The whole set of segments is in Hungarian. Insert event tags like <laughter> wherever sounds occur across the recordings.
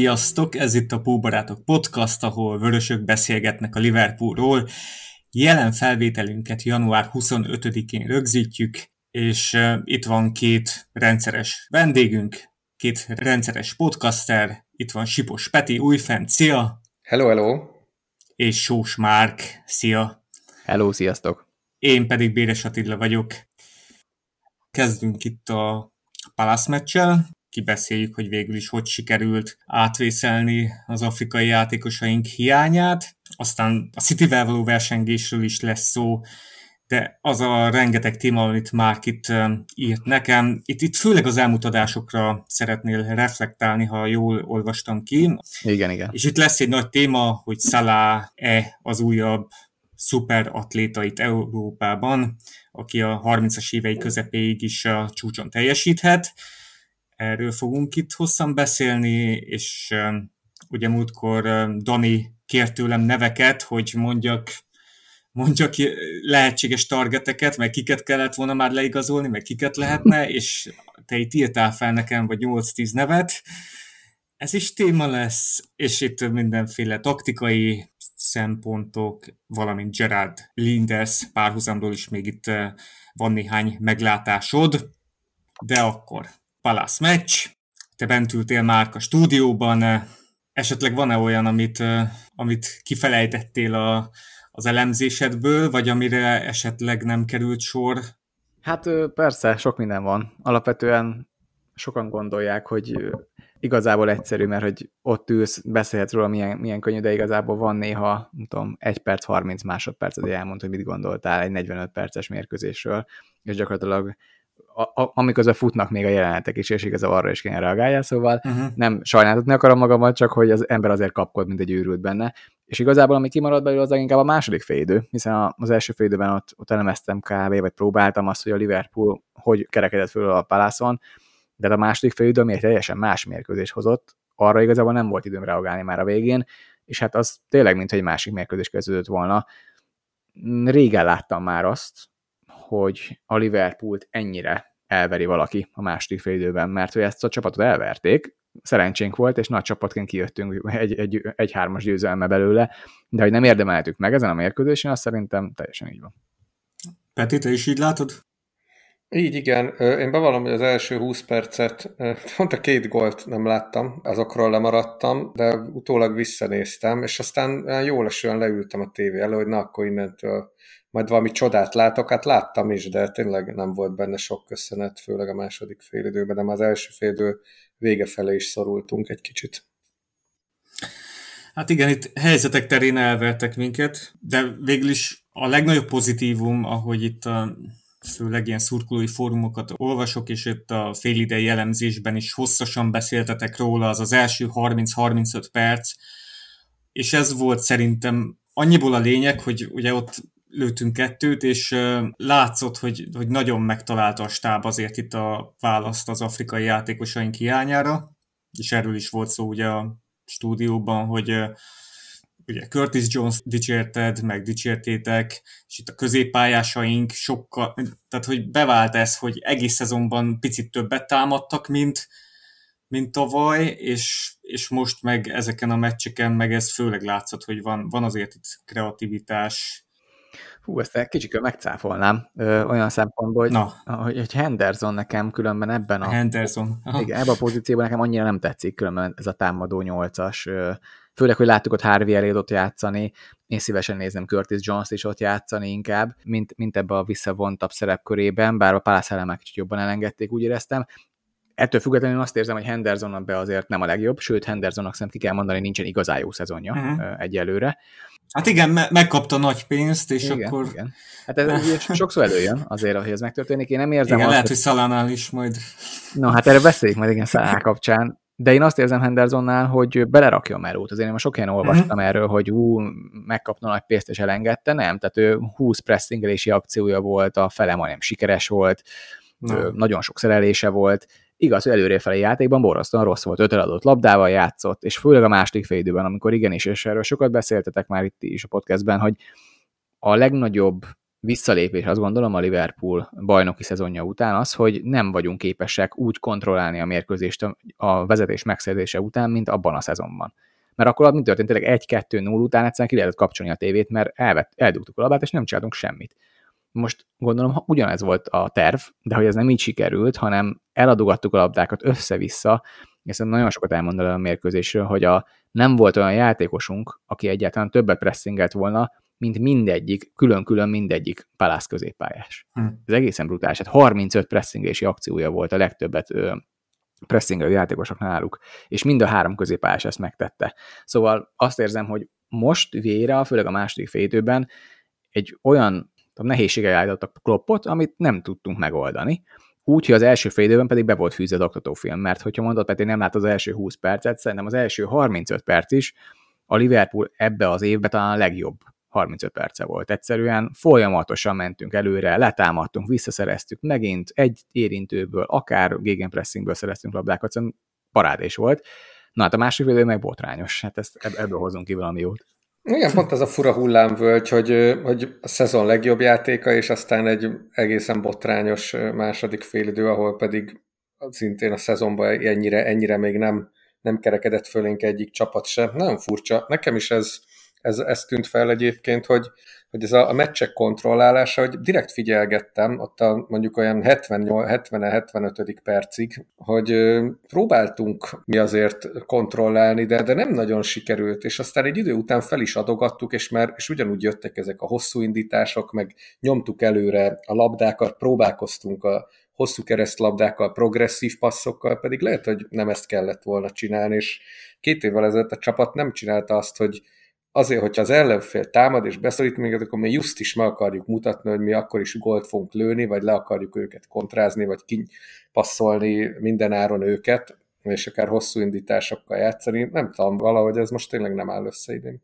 Sziasztok! Ez itt a Póbarátok Podcast, ahol vörösök beszélgetnek a Liverpoolról. Jelen felvételünket január 25-én rögzítjük, és itt van két rendszeres vendégünk, két rendszeres podcaster. Itt van Sipos Peti, újfent, szia! Hello, hello! És Sós Márk, szia! Hello, sziasztok! Én pedig Béres Attila vagyok. Kezdünk itt a Palace meccsel, kibeszéljük, hogy végül is hogy sikerült átvészelni az afrikai játékosaink hiányát. Aztán a City-vel való versengésről is lesz szó, de az a rengeteg téma, amit már itt írt nekem, itt, itt főleg az elmutatásokra szeretnél reflektálni, ha jól olvastam ki. Igen, igen. És itt lesz egy nagy téma, hogy Salah-e az újabb szuperatléta itt Európában, aki a 30-as évei közepéig is a csúcson teljesíthet. Erről fogunk itt hosszan beszélni, és ugye múltkor Dani kért tőlem neveket, hogy mondjak mondjak lehetséges targeteket, meg kiket kellett volna már leigazolni, meg kiket lehetne, és te itt írtál fel nekem, vagy 8-10 nevet. Ez is téma lesz, és itt mindenféle taktikai szempontok, valamint Gerard Linders párhuzamról is még itt van néhány meglátásod, de akkor Palace meccs, te bent ültél már a stúdióban, esetleg van-e olyan, amit, amit kifelejtettél a, az elemzésedből, vagy amire esetleg nem került sor? Hát persze, sok minden van. Alapvetően sokan gondolják, hogy igazából egyszerű, mert hogy ott ülsz, beszélhetsz róla, milyen, milyen könnyű, de igazából van néha, nem tudom, 1 perc, 30 másodperc, hogy elmond, hogy mit gondoltál egy 45 perces mérkőzésről, és gyakorlatilag amiközben futnak még a jelenetek is, és igazából arra is kéne reagáljál, szóval uh-huh. nem sajnáltatni akarom magamat, csak hogy az ember azért kapkod, mint egy őrült benne. És igazából ami kimarad belőle, az inkább a második félidő, hiszen az első félidőben ott, ott elemeztem kb. vagy próbáltam azt, hogy a Liverpool hogy kerekedett föl a palászon, de a második félidő, ami egy teljesen más mérkőzés hozott, arra igazából nem volt időm reagálni már a végén, és hát az tényleg, mint egy másik mérkőzés kezdődött volna. Régen láttam már azt, hogy a Liverpoolt ennyire elveri valaki a második fél időben, mert hogy ezt a csapatot elverték, szerencsénk volt, és nagy csapatként kijöttünk egy, egy, egy hármas győzelme belőle, de hogy nem érdemeltük meg ezen a mérkőzésen, azt szerintem teljesen így van. Peti, te is így látod? Így igen, én bevallom, hogy az első 20 percet, pont a két gólt nem láttam, azokról lemaradtam, de utólag visszanéztem, és aztán jól esően leültem a tévé elő, hogy na akkor innentől majd valami csodát látok, hát láttam is, de tényleg nem volt benne sok köszönet, főleg a második félidőben, de már az első félidő vége felé is szorultunk egy kicsit. Hát igen, itt helyzetek terén elvertek minket, de végül is a legnagyobb pozitívum, ahogy itt a főleg ilyen szurkolói fórumokat olvasok, és itt a félidei elemzésben is hosszasan beszéltetek róla, az az első 30-35 perc, és ez volt szerintem annyiból a lényeg, hogy ugye ott lőttünk kettőt, és látszott, hogy, hogy nagyon megtalálta a stáb azért itt a választ az afrikai játékosaink hiányára, és erről is volt szó ugye a stúdióban, hogy ugye Curtis Jones dicsérted, meg dicsértétek, és itt a középpályásaink sokkal, tehát hogy bevált ez, hogy egész szezonban picit többet támadtak, mint, mint tavaly, és, és most meg ezeken a meccseken meg ez főleg látszott, hogy van, van azért itt kreativitás, Hú, ezt egy kicsikől megcáfolnám ö, olyan szempontból, hogy, Na. hogy, hogy Henderson nekem különben ebben a, Henderson. Igen, ebben a pozícióban nekem annyira nem tetszik különben ez a támadó nyolcas. Főleg, hogy láttuk ott Harvey elé ott játszani, én szívesen nézem Curtis Jones is ott játszani inkább, mint, mint ebbe a visszavontabb szerepkörében, bár a Palace elemek kicsit jobban elengedték, úgy éreztem. Ettől függetlenül azt érzem, hogy Henderson be azért nem a legjobb, sőt Hendersonnak szerintem ki kell mondani, nincsen igazán jó szezonja uh-huh. egyelőre. Hát igen, me- megkapta nagy pénzt, és igen, akkor... Igen. Hát ez ugye sokszor előjön azért, hogy ez megtörténik. Én nem érzem igen, azt, lehet, hogy Szalánál is majd... No, hát erre beszéljük majd igen Szalán kapcsán. De én azt érzem Hendersonnál, hogy belerakja a melót. Azért én most sok helyen olvastam uh-huh. erről, hogy ú, megkapna nagy pénzt és elengedte. Nem, tehát ő 20 pressingelési akciója volt, a fele majdnem sikeres volt, no. nagyon sok szerelése volt, Igaz, hogy előréfelé játékban borzasztóan rossz volt, öt eladott labdával játszott, és főleg a második fél amikor igenis, és erről sokat beszéltetek már itt is a podcastben, hogy a legnagyobb visszalépés, azt gondolom, a Liverpool bajnoki szezonja után az, hogy nem vagyunk képesek úgy kontrollálni a mérkőzést a vezetés megszerzése után, mint abban a szezonban. Mert akkor mi történt, tényleg 1-2-0 után egyszerűen ki lehetett kapcsolni a tévét, mert elvett, eldugtuk a labát, és nem csináltunk semmit. Most gondolom, ugyanez volt a terv, de hogy ez nem így sikerült, hanem eladogattuk a labdákat össze-vissza, és nagyon sokat elmond el a mérkőzésről, hogy a, nem volt olyan játékosunk, aki egyáltalán többet pressingelt volna, mint mindegyik, külön-külön mindegyik palász középpályás. Hm. Ez egészen brutális. Hát 35 pressingelési akciója volt a legtöbbet pressingelő játékosok náluk, és mind a három középpályás ezt megtette. Szóval azt érzem, hogy most Vieira, főleg a második félidőben egy olyan nehézséggel állítottak kloppot, amit nem tudtunk megoldani. Úgy, hogy az első fél időben pedig be volt fűzve oktatófilm, mert hogyha mondod, Peti nem lát az első 20 percet, szerintem az első 35 perc is a Liverpool ebbe az évben talán a legjobb 35 perce volt. Egyszerűen folyamatosan mentünk előre, letámadtunk, visszaszereztük megint egy érintőből, akár gegenpressingből szereztünk labdákat, szóval parádés volt. Na hát a másik védő meg botrányos, hát ezt ebből hozunk ki valami jót. Igen, pont ez a fura hullámvölgy, hogy, hogy a szezon legjobb játéka, és aztán egy egészen botrányos második félidő, ahol pedig szintén a szezonban ennyire, ennyire még nem, nem kerekedett fölénk egyik csapat sem. Nagyon furcsa. Nekem is ez, ez, ez tűnt fel egyébként, hogy, hogy ez a, a meccsek kontrollálása, hogy direkt figyelgettem, ott a, mondjuk olyan 70-75. percig, hogy próbáltunk mi azért kontrollálni, de, de nem nagyon sikerült, és aztán egy idő után fel is adogattuk, és már és ugyanúgy jöttek ezek a hosszú indítások, meg nyomtuk előre a labdákat, próbálkoztunk a hosszú keresztlabdákkal, progresszív passzokkal, pedig lehet, hogy nem ezt kellett volna csinálni, és két évvel ezelőtt a csapat nem csinálta azt, hogy azért, hogyha az ellenfél támad és beszorít minket, akkor mi just is meg akarjuk mutatni, hogy mi akkor is gólt fogunk lőni, vagy le akarjuk őket kontrázni, vagy kipasszolni minden áron őket, és akár hosszú indításokkal játszani. Nem tudom, valahogy ez most tényleg nem áll össze idén.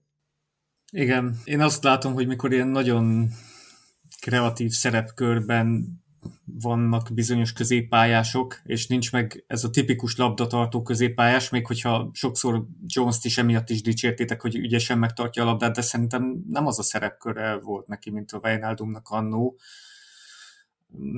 Igen, én azt látom, hogy mikor ilyen nagyon kreatív szerepkörben vannak bizonyos középpályások, és nincs meg ez a tipikus labdatartó középpályás, még hogyha sokszor Jones-t is emiatt is dicsértétek, hogy ügyesen megtartja a labdát, de szerintem nem az a szerepköre volt neki, mint a Wijnaldumnak annó.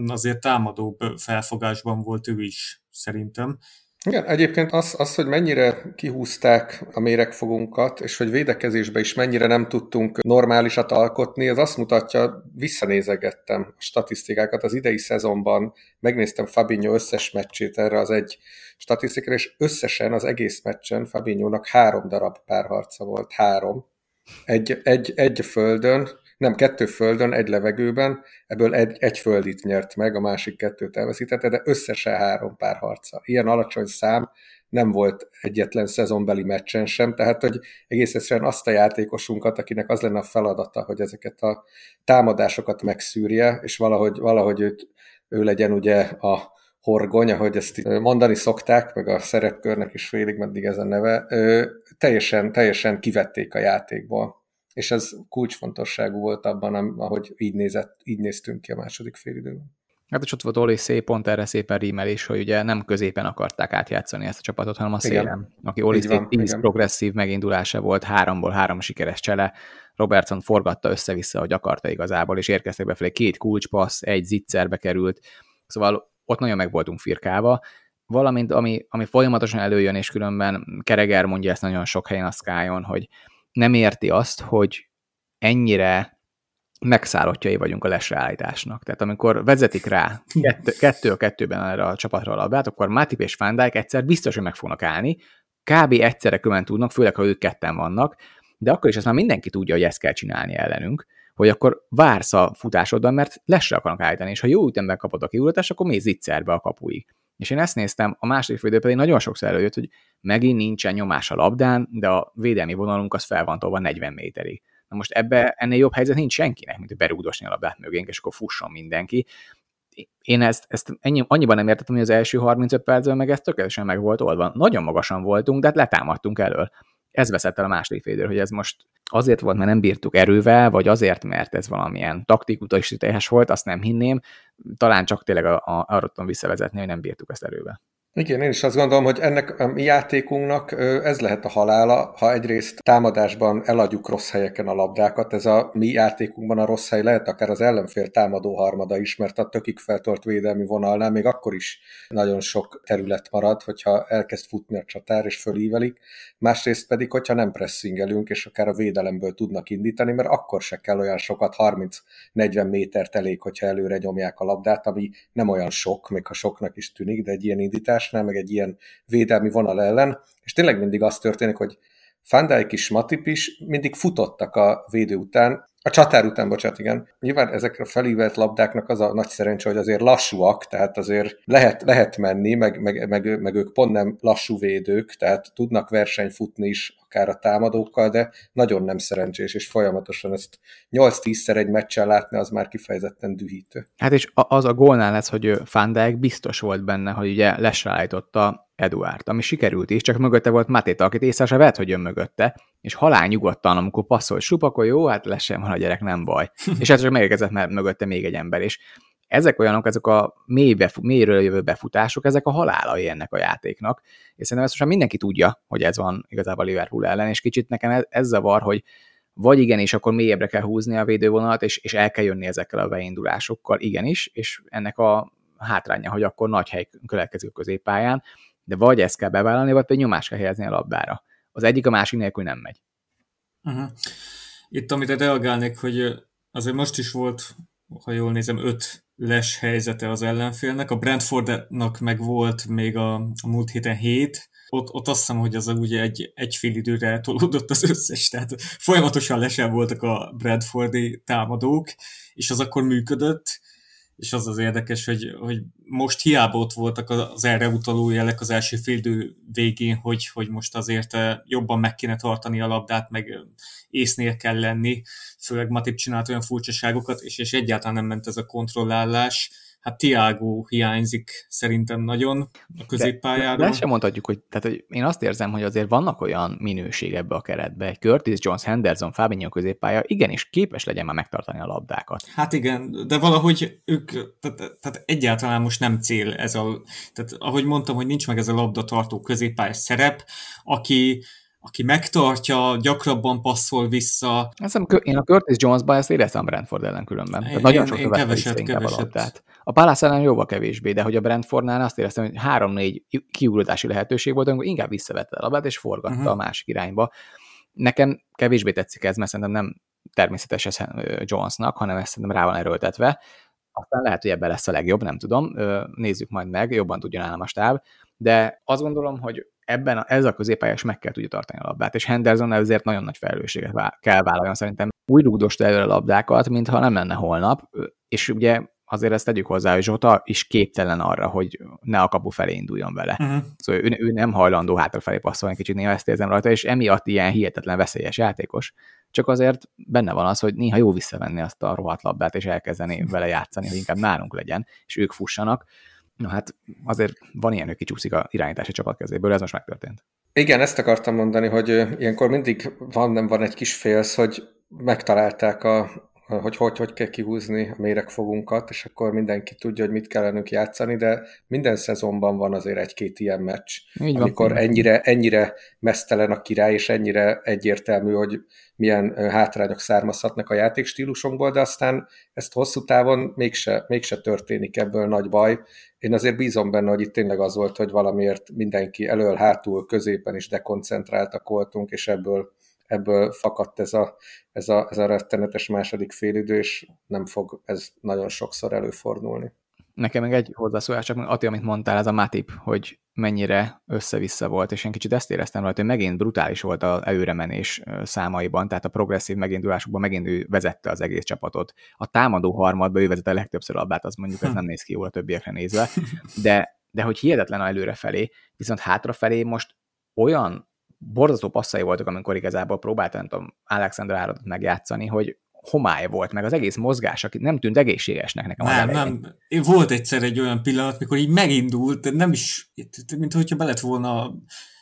Azért támadóbb felfogásban volt ő is, szerintem. Igen, egyébként az, az, hogy mennyire kihúzták a méregfogunkat, és hogy védekezésbe is mennyire nem tudtunk normálisat alkotni, az azt mutatja, visszanézegettem a statisztikákat az idei szezonban, megnéztem Fabinho összes meccsét erre az egy statisztikára, és összesen az egész meccsen Fabinho-nak három darab párharca volt, három. Egy, egy, egy földön, nem, kettő földön, egy levegőben, ebből egy, egy földit nyert meg, a másik kettőt elveszítette, de összesen három pár harca. Ilyen alacsony szám nem volt egyetlen szezonbeli meccsen sem, tehát hogy egész egyszerűen azt a játékosunkat, akinek az lenne a feladata, hogy ezeket a támadásokat megszűrje, és valahogy, valahogy őt, ő legyen ugye a horgony, ahogy ezt mondani szokták, meg a szerepkörnek is félig meddig ez a neve, teljesen, teljesen kivették a játékból és ez kulcsfontosságú volt abban, ahogy így, nézett, így néztünk ki a második félidőben. Hát és ott volt Oli szép, pont erre szépen rímelés, hogy ugye nem középen akarták átjátszani ezt a csapatot, hanem a szélen. Igen. Aki Oli szép 10 progresszív megindulása volt, háromból három sikeres csele, Robertson forgatta össze-vissza, hogy akarta igazából, és érkeztek befelé két kulcspassz, egy zicserbe került, szóval ott nagyon meg voltunk firkálva, valamint ami, ami folyamatosan előjön, és különben Kereger mondja ezt nagyon sok helyen a Skyon, hogy nem érti azt, hogy ennyire megszállottjai vagyunk a lesreállításnak. Tehát amikor vezetik rá kettő, kettő a kettőben erre a csapatra a labdát, akkor Matip és Dijk egyszer biztos, hogy meg fognak állni, kb. egyszerre köven tudnak, főleg, ha ők ketten vannak, de akkor is azt már mindenki tudja, hogy ezt kell csinálni ellenünk, hogy akkor vársz a futásodban, mert lesre akarnak állítani, és ha jó ütemben kapod a kiugratást, akkor mész zicserbe a kapuig. És én ezt néztem, a második félidő pedig nagyon sokszor előjött, hogy megint nincsen nyomás a labdán, de a védelmi vonalunk az fel van tolva 40 méterig. Na most ebbe ennél jobb helyzet nincs senkinek, mint hogy berúgdosni a labdát mögénk, és akkor fusson mindenki. Én ezt, ezt ennyi, annyiban nem értettem, hogy az első 35 percben meg ez tökéletesen meg volt oldva. Nagyon magasan voltunk, de hát letámadtunk elől ez veszett el a második félidő, hogy ez most azért volt, mert nem bírtuk erővel, vagy azért, mert ez valamilyen taktikutasítás volt, azt nem hinném. Talán csak tényleg a, a, arra tudom visszavezetni, hogy nem bírtuk ezt erővel. Igen, én is azt gondolom, hogy ennek a mi játékunknak ez lehet a halála, ha egyrészt támadásban eladjuk rossz helyeken a labdákat, ez a mi játékunkban a rossz hely lehet akár az ellenfél támadó harmada is, mert a tökik feltort védelmi vonalnál még akkor is nagyon sok terület marad, hogyha elkezd futni a csatár és fölívelik, másrészt pedig, hogyha nem pressingelünk, és akár a védelemből tudnak indítani, mert akkor se kell olyan sokat, 30-40 métert elég, hogyha előre nyomják a labdát, ami nem olyan sok, még ha soknak is tűnik, de egy ilyen indítás támadásnál, meg egy ilyen védelmi vonal ellen, és tényleg mindig az történik, hogy Fandijk is, Matip is mindig futottak a védő után, a csatár után, bocsánat, igen. Nyilván ezekre a felívelt labdáknak az a nagy szerencse, hogy azért lassúak, tehát azért lehet, lehet menni, meg, meg, meg, meg ők pont nem lassú védők, tehát tudnak versenyfutni is akár a támadókkal, de nagyon nem szerencsés, és folyamatosan ezt 8-10-szer egy meccsen látni, az már kifejezetten dühítő. Hát és az a gólnál lesz, hogy Fandijk biztos volt benne, hogy ugye lesrájtotta Eduard, ami sikerült is, csak mögötte volt Matéta, akit észre se vett, hogy jön mögötte, és halál nyugodtan, amikor passzol sup, akkor jó, hát lesz sem van a gyerek, nem baj. <laughs> és ez csak megérkezett, mert mögötte még egy ember, és ezek olyanok, ezek a mély befu- mélyről jövő befutások, ezek a halálai ennek a játéknak. És szerintem ezt most mindenki tudja, hogy ez van igazából Liverpool ellen, és kicsit nekem ez, ez zavar, hogy vagy igenis, akkor mélyebbre kell húzni a védővonalat, és, és el kell jönni ezekkel a beindulásokkal, igenis, és ennek a hátránya, hogy akkor nagy hely következik középpályán, de vagy ezt kell bevállalni, vagy pedig nyomást kell helyezni a labdára. Az egyik a másik nélkül nem megy. Uh-huh. Itt, amit reagálnék, hogy azért most is volt, ha jól nézem, öt les helyzete az ellenfélnek. A Brentfordnak meg volt még a, a múlt héten hét, ott, ott azt hiszem, hogy az ugye egy, egy fél időre eltolódott az összes, tehát folyamatosan lesen voltak a Bradfordi támadók, és az akkor működött, és az az érdekes, hogy, hogy most hiába ott voltak az erre utaló jelek az első félidő végén, hogy, hogy most azért eh, jobban meg kéne tartani a labdát, meg eh, észnél kell lenni, főleg Matip csinált olyan furcsaságokat, és, és egyáltalán nem ment ez a kontrollálás, hát Tiago hiányzik szerintem nagyon a középpályáról. De, de ezt sem mondhatjuk, hogy, tehát, hogy én azt érzem, hogy azért vannak olyan minőség ebbe a keretbe. Egy Curtis Jones, Henderson, Fabinho középpálya igenis képes legyen már megtartani a labdákat. Hát igen, de valahogy ők, tehát, tehát egyáltalán most nem cél ez a, tehát ahogy mondtam, hogy nincs meg ez a labda tartó középpályás szerep, aki aki megtartja, gyakrabban passzol vissza. Azt én a Curtis Jones-ban ezt éreztem a Brentford ellen különben. Tehát nagyon sok én keveset, keveset. A labdát. A Palace ellen jóval kevésbé, de hogy a Brentfordnál azt éreztem, hogy három-négy kiugrulási lehetőség volt, amikor inkább visszavette a labdát, és forgatta uh-huh. a másik irányba. Nekem kevésbé tetszik ez, mert szerintem nem természetes ez Jonesnak, hanem ezt szerintem rá van erőltetve. Aztán lehet, hogy ebben lesz a legjobb, nem tudom, nézzük majd meg, jobban tudjon állam a stáb, de azt gondolom, hogy ebben a, ez a középpályás meg kell tudja tartani a labdát, és Henderson ezért nagyon nagy felelősséget vá- kell vállaljon szerintem. Úgy rúgdosta előre a labdákat, mintha nem lenne holnap, és ugye azért ezt tegyük hozzá, hogy Zsota is képtelen arra, hogy ne a kapu felé induljon vele. Uh-huh. Szóval ő, ő nem hajlandó hátrafelé passzolni, kicsit néha ezt érzem rajta, és emiatt ilyen hihetetlen veszélyes játékos. Csak azért benne van az, hogy néha jó visszavenni azt a rohadt labdát, és elkezdeni vele játszani, hogy inkább nálunk legyen, és ők fussanak. Na hát azért van ilyen, hogy kicsúszik a irányítási csapat kezéből, ez most megtörtént. Igen, ezt akartam mondani, hogy ilyenkor mindig van, nem van egy kis félsz, hogy megtalálták a, hogy hogy, hogy kell kihúzni a méregfogunkat, és akkor mindenki tudja, hogy mit kellenünk játszani, de minden szezonban van azért egy-két ilyen meccs, Így amikor van. ennyire, ennyire mesztelen a király, és ennyire egyértelmű, hogy milyen hátrányok származhatnak a játékstílusunkból, de aztán ezt hosszú távon mégse, mégse történik ebből nagy baj. Én azért bízom benne, hogy itt tényleg az volt, hogy valamiért mindenki elől, hátul, középen is dekoncentráltak voltunk, és ebből ebből fakadt ez a, ez a, ez a rettenetes második félidő, és nem fog ez nagyon sokszor előfordulni. Nekem meg egy hozzászólás, csak Ati, amit mondtál, ez a Matip, hogy mennyire össze-vissza volt, és én kicsit ezt éreztem rajta, hogy megint brutális volt az előremenés számaiban, tehát a progresszív megindulásokban megint ő vezette az egész csapatot. A támadó harmadba ő vezette a legtöbbször labdát, az mondjuk ez nem néz ki jól a többiekre nézve, de, de hogy hihetetlen előrefelé, viszont hátrafelé most olyan borzasztó passzai voltak, amikor igazából próbáltam, nem tudom, Alexander Áradot megjátszani, hogy homály volt, meg az egész mozgás, aki nem tűnt egészségesnek nekem. Nem, nem. Volt egyszer egy olyan pillanat, mikor így megindult, de nem is, mint hogyha be lett volna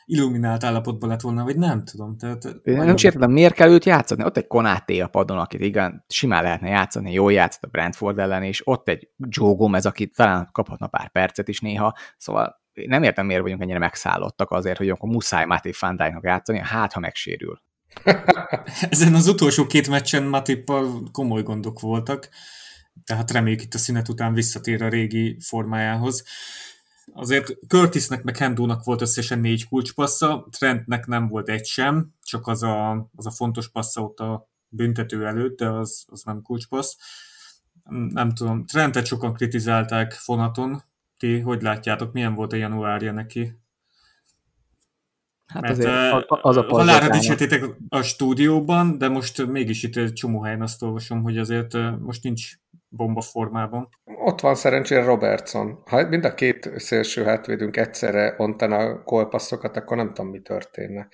illuminált állapotban lett volna, vagy nem tudom. Tehát, Én nem értem, miért kell őt játszani? Ott egy Konáté a padon, akit igen, simán lehetne játszani, jól játszott a Brentford ellen, és ott egy Joe Gomez, aki talán kaphatna pár percet is néha, szóval nem értem, miért vagyunk ennyire megszállottak azért, hogy akkor muszáj Máté Fandánynak játszani, hát ha megsérül. <laughs> Ezen az utolsó két meccsen Matippal komoly gondok voltak, tehát reméljük itt a szünet után visszatér a régi formájához. Azért Curtisnek meg Hendónak volt összesen négy kulcspassza, Trentnek nem volt egy sem, csak az a, az a fontos passza ott a büntető előtt, de az, az nem kulcspassz. Nem tudom, Trentet sokan kritizálták fonaton. Ti hogy látjátok, milyen volt a januárja neki? Hát Mert azért az a Halára dicsértétek a stúdióban, de most mégis itt egy csomó helyen azt olvasom, hogy azért most nincs bomba formában. Ott van szerencsére Robertson. Ha mind a két szélső hátvédünk egyszerre ontana a kolpasszokat, akkor nem tudom, mi történne.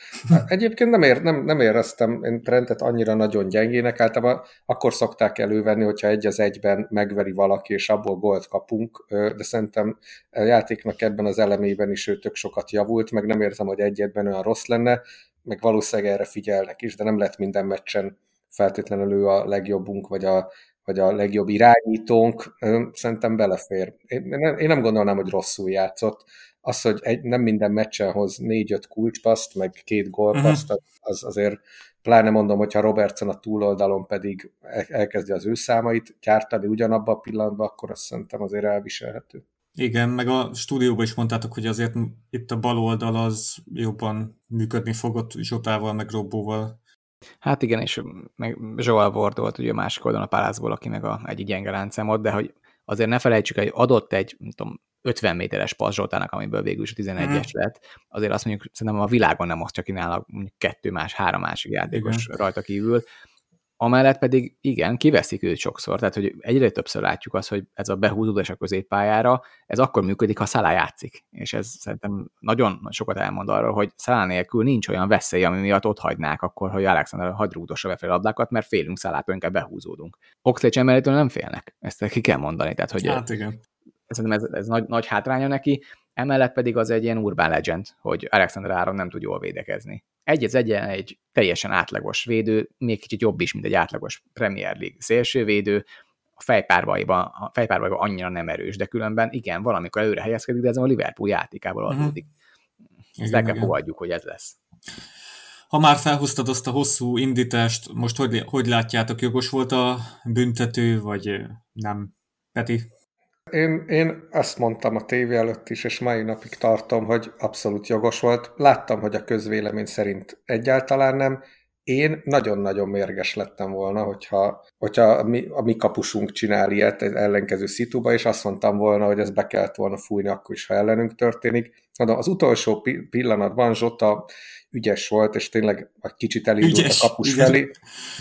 Egyébként nem, ér, nem, nem éreztem én Trentet annyira nagyon gyengének, általában akkor szokták elővenni, hogyha egy az egyben megveri valaki, és abból gólt kapunk, de szerintem a játéknak ebben az elemében is ő tök sokat javult, meg nem érzem, hogy egyetben olyan rossz lenne, meg valószínűleg erre figyelnek is, de nem lett minden meccsen feltétlenül ő a legjobbunk, vagy a vagy a legjobb irányítónk, szerintem belefér. Én nem, én nem gondolnám, hogy rosszul játszott. Az, hogy egy, nem minden meccsen hoz négy-öt kulcspaszt, meg két gólpaszt, uh-huh. az azért pláne mondom, hogyha Robertson a túloldalon pedig elkezdi az ő számait gyártani ugyanabban a pillanatban, akkor azt szerintem azért elviselhető. Igen, meg a stúdióban is mondtátok, hogy azért itt a bal oldal az jobban működni fogott Zsotával, meg Robbóval. Hát igen, és meg Joel Ward volt ugye a másik oldalon a pálászból, aki meg a, egy gyenge láncemot, de hogy azért ne felejtsük, hogy adott egy, nem tudom, 50 méteres passz Zsoltának, amiből végül is a 11-es mm. lett, azért azt mondjuk szerintem a világon nem az csak kínál mondjuk kettő más, három másik játékos Igen. rajta kívül, Amellett pedig igen, kiveszik őt sokszor, tehát hogy egyre többször látjuk azt, hogy ez a behúzódás a középpályára, ez akkor működik, ha Szalá játszik. És ez szerintem nagyon sokat elmond arról, hogy Szalá nélkül nincs olyan veszély, ami miatt ott hagynák akkor, hogy Alexander hadrúdossa befelé labdákat, mert félünk Szalától, inkább behúzódunk. Oxlade emelétől nem félnek, ezt ki kell mondani. Tehát, hogy hát igen. Szerintem ez, ez nagy, nagy hátránya neki, emellett pedig az egy ilyen urban legend, hogy Alexander Áron nem tud jól védekezni egy az egyen egy teljesen átlagos védő, még kicsit jobb is, mint egy átlagos Premier League szélsővédő, a fejpárbaiban, a fejpárbaiban annyira nem erős, de különben igen, valamikor előre helyezkedik, de ez a Liverpool játékából mhm. adódik. Uh-huh. Ezt el kell fogadjuk, hogy ez lesz. Ha már felhoztad azt a hosszú indítást, most hogy, hogy látjátok, jogos volt a büntető, vagy nem? Peti? Én, én azt mondtam a tévé előtt is, és mai napig tartom, hogy abszolút jogos volt. Láttam, hogy a közvélemény szerint egyáltalán nem. Én nagyon-nagyon mérges lettem volna, hogyha, hogyha a, mi, a mi kapusunk csinál ilyet ellenkező szituba, és azt mondtam volna, hogy ez be kellett volna fújni akkor is, ha ellenünk történik. Az utolsó pillanatban Zsota ügyes volt, és tényleg egy kicsit elindult ügyes, a kapus igen. felé,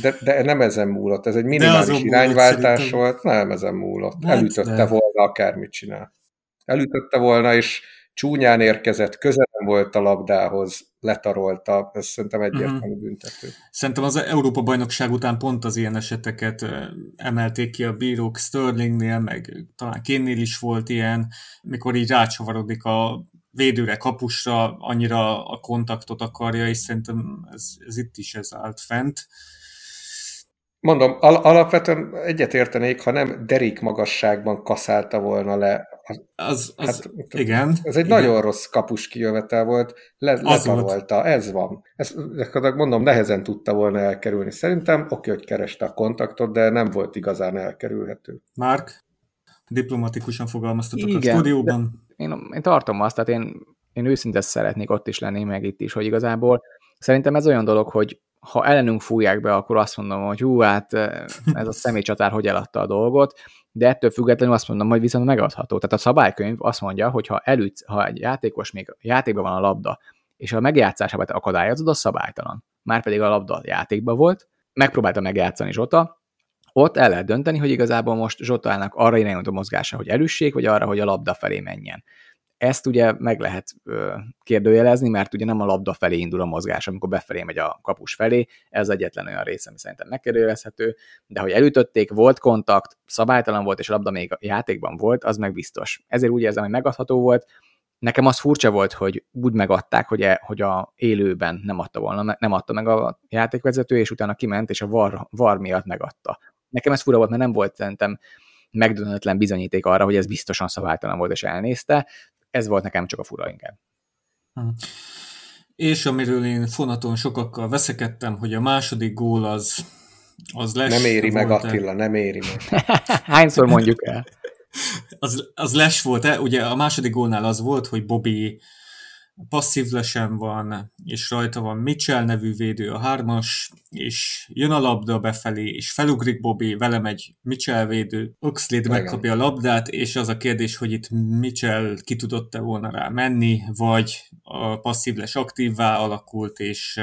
de, de nem ezen múlott. Ez egy minimális irányváltás volt, nem ezen múlott. Hát, Elütötte de. volna, akármit csinál. Elütötte volna, és csúnyán érkezett, közel volt a labdához, letarolta, ez szerintem egyértelmű uh-huh. büntető. Szerintem az Európa bajnokság után pont az ilyen eseteket emelték ki a bírók Sterlingnél, meg talán Kénnél is volt ilyen, mikor így rácsavarodik a védőre, kapusra annyira a kontaktot akarja, és szerintem ez, ez itt is ez állt fent. Mondom, al- alapvetően egyetértenék, ha nem derék magasságban kaszálta volna le. Az, az, hát, igen. Ez egy igen. nagyon rossz kapus kijövetel volt, le, letarolta, ez van. Ezt mondom, nehezen tudta volna elkerülni. Szerintem oké, hogy kereste a kontaktot, de nem volt igazán elkerülhető. Márk, diplomatikusan fogalmaztatok igen, a stúdióban én, én tartom azt, tehát én, én őszinte szeretnék ott is lenni, meg itt is, hogy igazából szerintem ez olyan dolog, hogy ha ellenünk fújják be, akkor azt mondom, hogy hú, hát eh, ez a személycsatár hogy eladta a dolgot, de ettől függetlenül azt mondom, hogy viszont megadható. Tehát a szabálykönyv azt mondja, hogy ha, előtt, ha egy játékos még játékban van a labda, és a megjátszásában te akadályozod, az szabálytalan. Márpedig a labda játékban volt, megpróbálta megjátszani Zsota, ott el lehet dönteni, hogy igazából most Zsotának arra irányuló mozgása, hogy erősség, vagy arra, hogy a labda felé menjen. Ezt ugye meg lehet ö, kérdőjelezni, mert ugye nem a labda felé indul a mozgás, amikor befelé megy a kapus felé, ez egyetlen olyan része, ami szerintem megkérdőjelezhető, de hogy elütötték, volt kontakt, szabálytalan volt, és a labda még a játékban volt, az meg biztos. Ezért úgy érzem, hogy megadható volt, Nekem az furcsa volt, hogy úgy megadták, hogy, e, hogy a élőben nem adta volna, nem adta meg a játékvezető, és utána kiment, és a var, var miatt megadta. Nekem ez fura volt, mert nem volt szerintem megdönetlen bizonyíték arra, hogy ez biztosan szabálytalan volt, és elnézte. ez volt nekem csak a fura inkább. Hm. És amiről én fonaton sokakkal veszekedtem, hogy a második gól az, az lesz. Nem éri meg Attila, nem éri meg. <laughs> Hányszor mondjuk el? <laughs> az, az les volt, ugye a második gólnál az volt, hogy Bobby passzívlesen van, és rajta van Mitchell nevű védő a hármas, és jön a labda befelé, és felugrik Bobby, vele megy Mitchell védő, Oxlade megkapja a labdát, és az a kérdés, hogy itt Mitchell ki tudott-e volna rá menni, vagy a passzívles aktívvá alakult, és,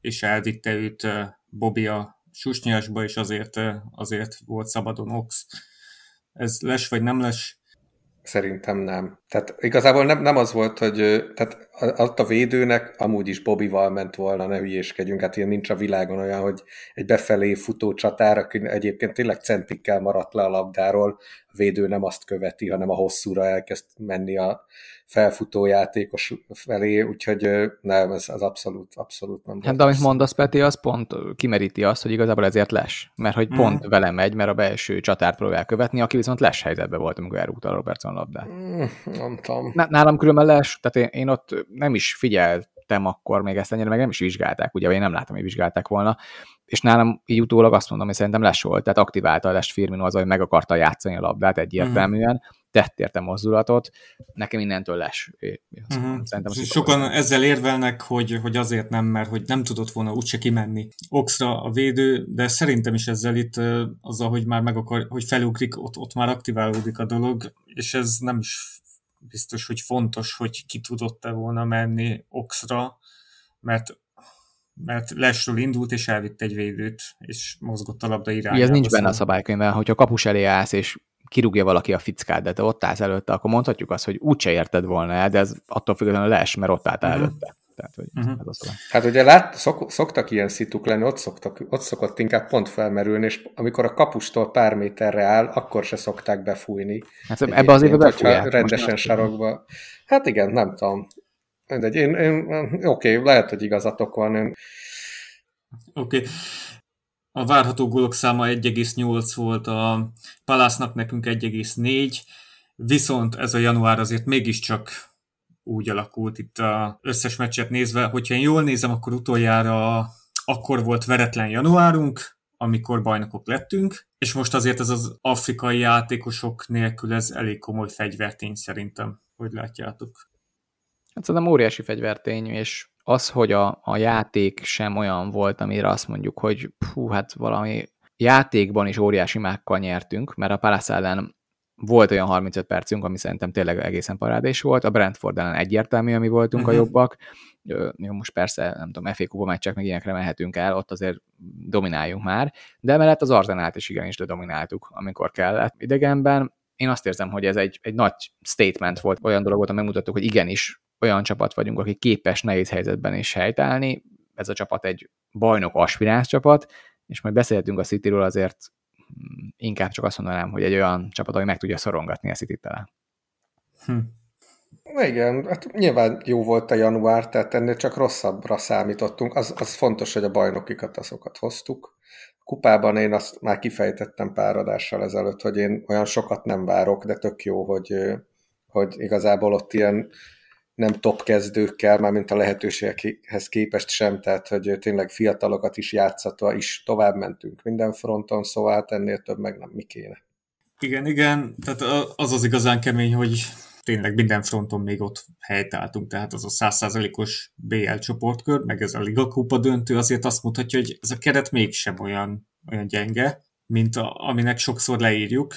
és elvitte őt Bobby a susnyásba, és azért, azért volt szabadon Ox. Ez les vagy nem les? Szerintem nem. Tehát igazából nem, nem az volt, hogy tehát ott a védőnek amúgy is Bobbyval ment volna, ne hülyéskedjünk, hát ilyen nincs a világon olyan, hogy egy befelé futó csatár, aki egyébként tényleg centikkel maradt le a labdáról, a védő nem azt követi, hanem a hosszúra elkezd menni a felfutó játékos felé, úgyhogy nem, ez az abszolút, abszolút nem. Hát de amit mondasz, Peti, az pont kimeríti azt, hogy igazából ezért les, mert hogy mm. pont vele megy, mert a belső csatárt próbál követni, aki viszont les helyzetben volt, amikor elrúgta a Robertson labdát. Mm, nem tudom. Nálam különben les, tehát én, én ott nem is figyeltem akkor még ezt ennyire, meg nem is vizsgálták, ugye, én nem látom, hogy vizsgálták volna, és nálam így utólag azt mondom, hogy szerintem les volt, tehát aktiválta a les Firmino az, hogy meg akarta játszani a labdát egyértelműen, uh-huh. tett érte mozdulatot, nekem innentől les. Uh-huh. Szerintem Sokan volt. ezzel érvelnek, hogy, hogy azért nem, mert hogy nem tudott volna úgyse kimenni Oxra a védő, de szerintem is ezzel itt azzal, hogy már meg akar, hogy felugrik, ott, ott már aktiválódik a dolog, és ez nem is biztos, hogy fontos, hogy ki tudott-e volna menni Oxra, mert mert lesről indult, és elvitt egy védőt, és mozgott a labda irányába. Ez nincs benne a szabálykönyvben, hogyha kapus elé állsz, és kirúgja valaki a fickát, de te ott állsz előtte, akkor mondhatjuk azt, hogy úgyse érted volna el, de ez attól függetlenül les, mert ott állt uh-huh. előtte. Tehát, hogy uh-huh. ez az hát ugye lát, szok, szoktak ilyen szituk lenni, ott, szoktak, ott szokott inkább pont felmerülni, és amikor a kapustól pár méterre áll, akkor se szokták befújni. Hát ebbe az évben befújják. Rendesen sarokba. Hát igen, nem tudom. Mindegy, én, én oké, okay, lehet, hogy igazatok van. Én... Oké. Okay. A várható gólok száma 1,8 volt, a Palásznak nekünk 1,4, viszont ez a január azért mégiscsak úgy alakult itt az összes meccset nézve, hogyha én jól nézem, akkor utoljára akkor volt veretlen januárunk, amikor bajnokok lettünk, és most azért ez az afrikai játékosok nélkül ez elég komoly fegyvertény szerintem, hogy látjátok. Hát szerintem óriási fegyvertény, és az, hogy a, a játék sem olyan volt, amire azt mondjuk, hogy hú, hát valami játékban is óriási mákkal nyertünk, mert a Palace ellen volt olyan 35 percünk, ami szerintem tényleg egészen parádés volt, a Brentford ellen egyértelmű, ami voltunk uh-huh. a mhm. jobbak, jó, most persze, nem tudom, FA Kupa meccsek meg ilyenekre mehetünk el, ott azért domináljunk már, de emellett az Arzenát is igenis de domináltuk, amikor kellett idegenben. Én azt érzem, hogy ez egy, egy nagy statement volt, olyan dolog volt, megmutattuk, hogy igenis olyan csapat vagyunk, aki képes nehéz helyzetben is helytállni. Ez a csapat egy bajnok aspiráns csapat, és majd beszélhetünk a Cityről, azért inkább csak azt mondanám, hogy egy olyan csapat, ami meg tudja szorongatni a City-t talán. Hm. Igen, hát nyilván jó volt a január, tehát ennél csak rosszabbra számítottunk. Az, az fontos, hogy a bajnokikat azokat hoztuk. Kupában én azt már kifejtettem pár adással ezelőtt, hogy én olyan sokat nem várok, de tök jó, hogy, hogy igazából ott ilyen nem top kezdőkkel, már mint a lehetőségekhez képest sem, tehát hogy tényleg fiatalokat is játszatva is tovább mentünk minden fronton, szóval hát ennél több meg nem mi kéne. Igen, igen, tehát az az igazán kemény, hogy tényleg minden fronton még ott helytáltunk, tehát az a százszázalékos BL csoportkör, meg ez a Liga Kupa döntő azért azt mutatja, hogy ez a keret mégsem olyan, olyan gyenge, mint a, aminek sokszor leírjuk.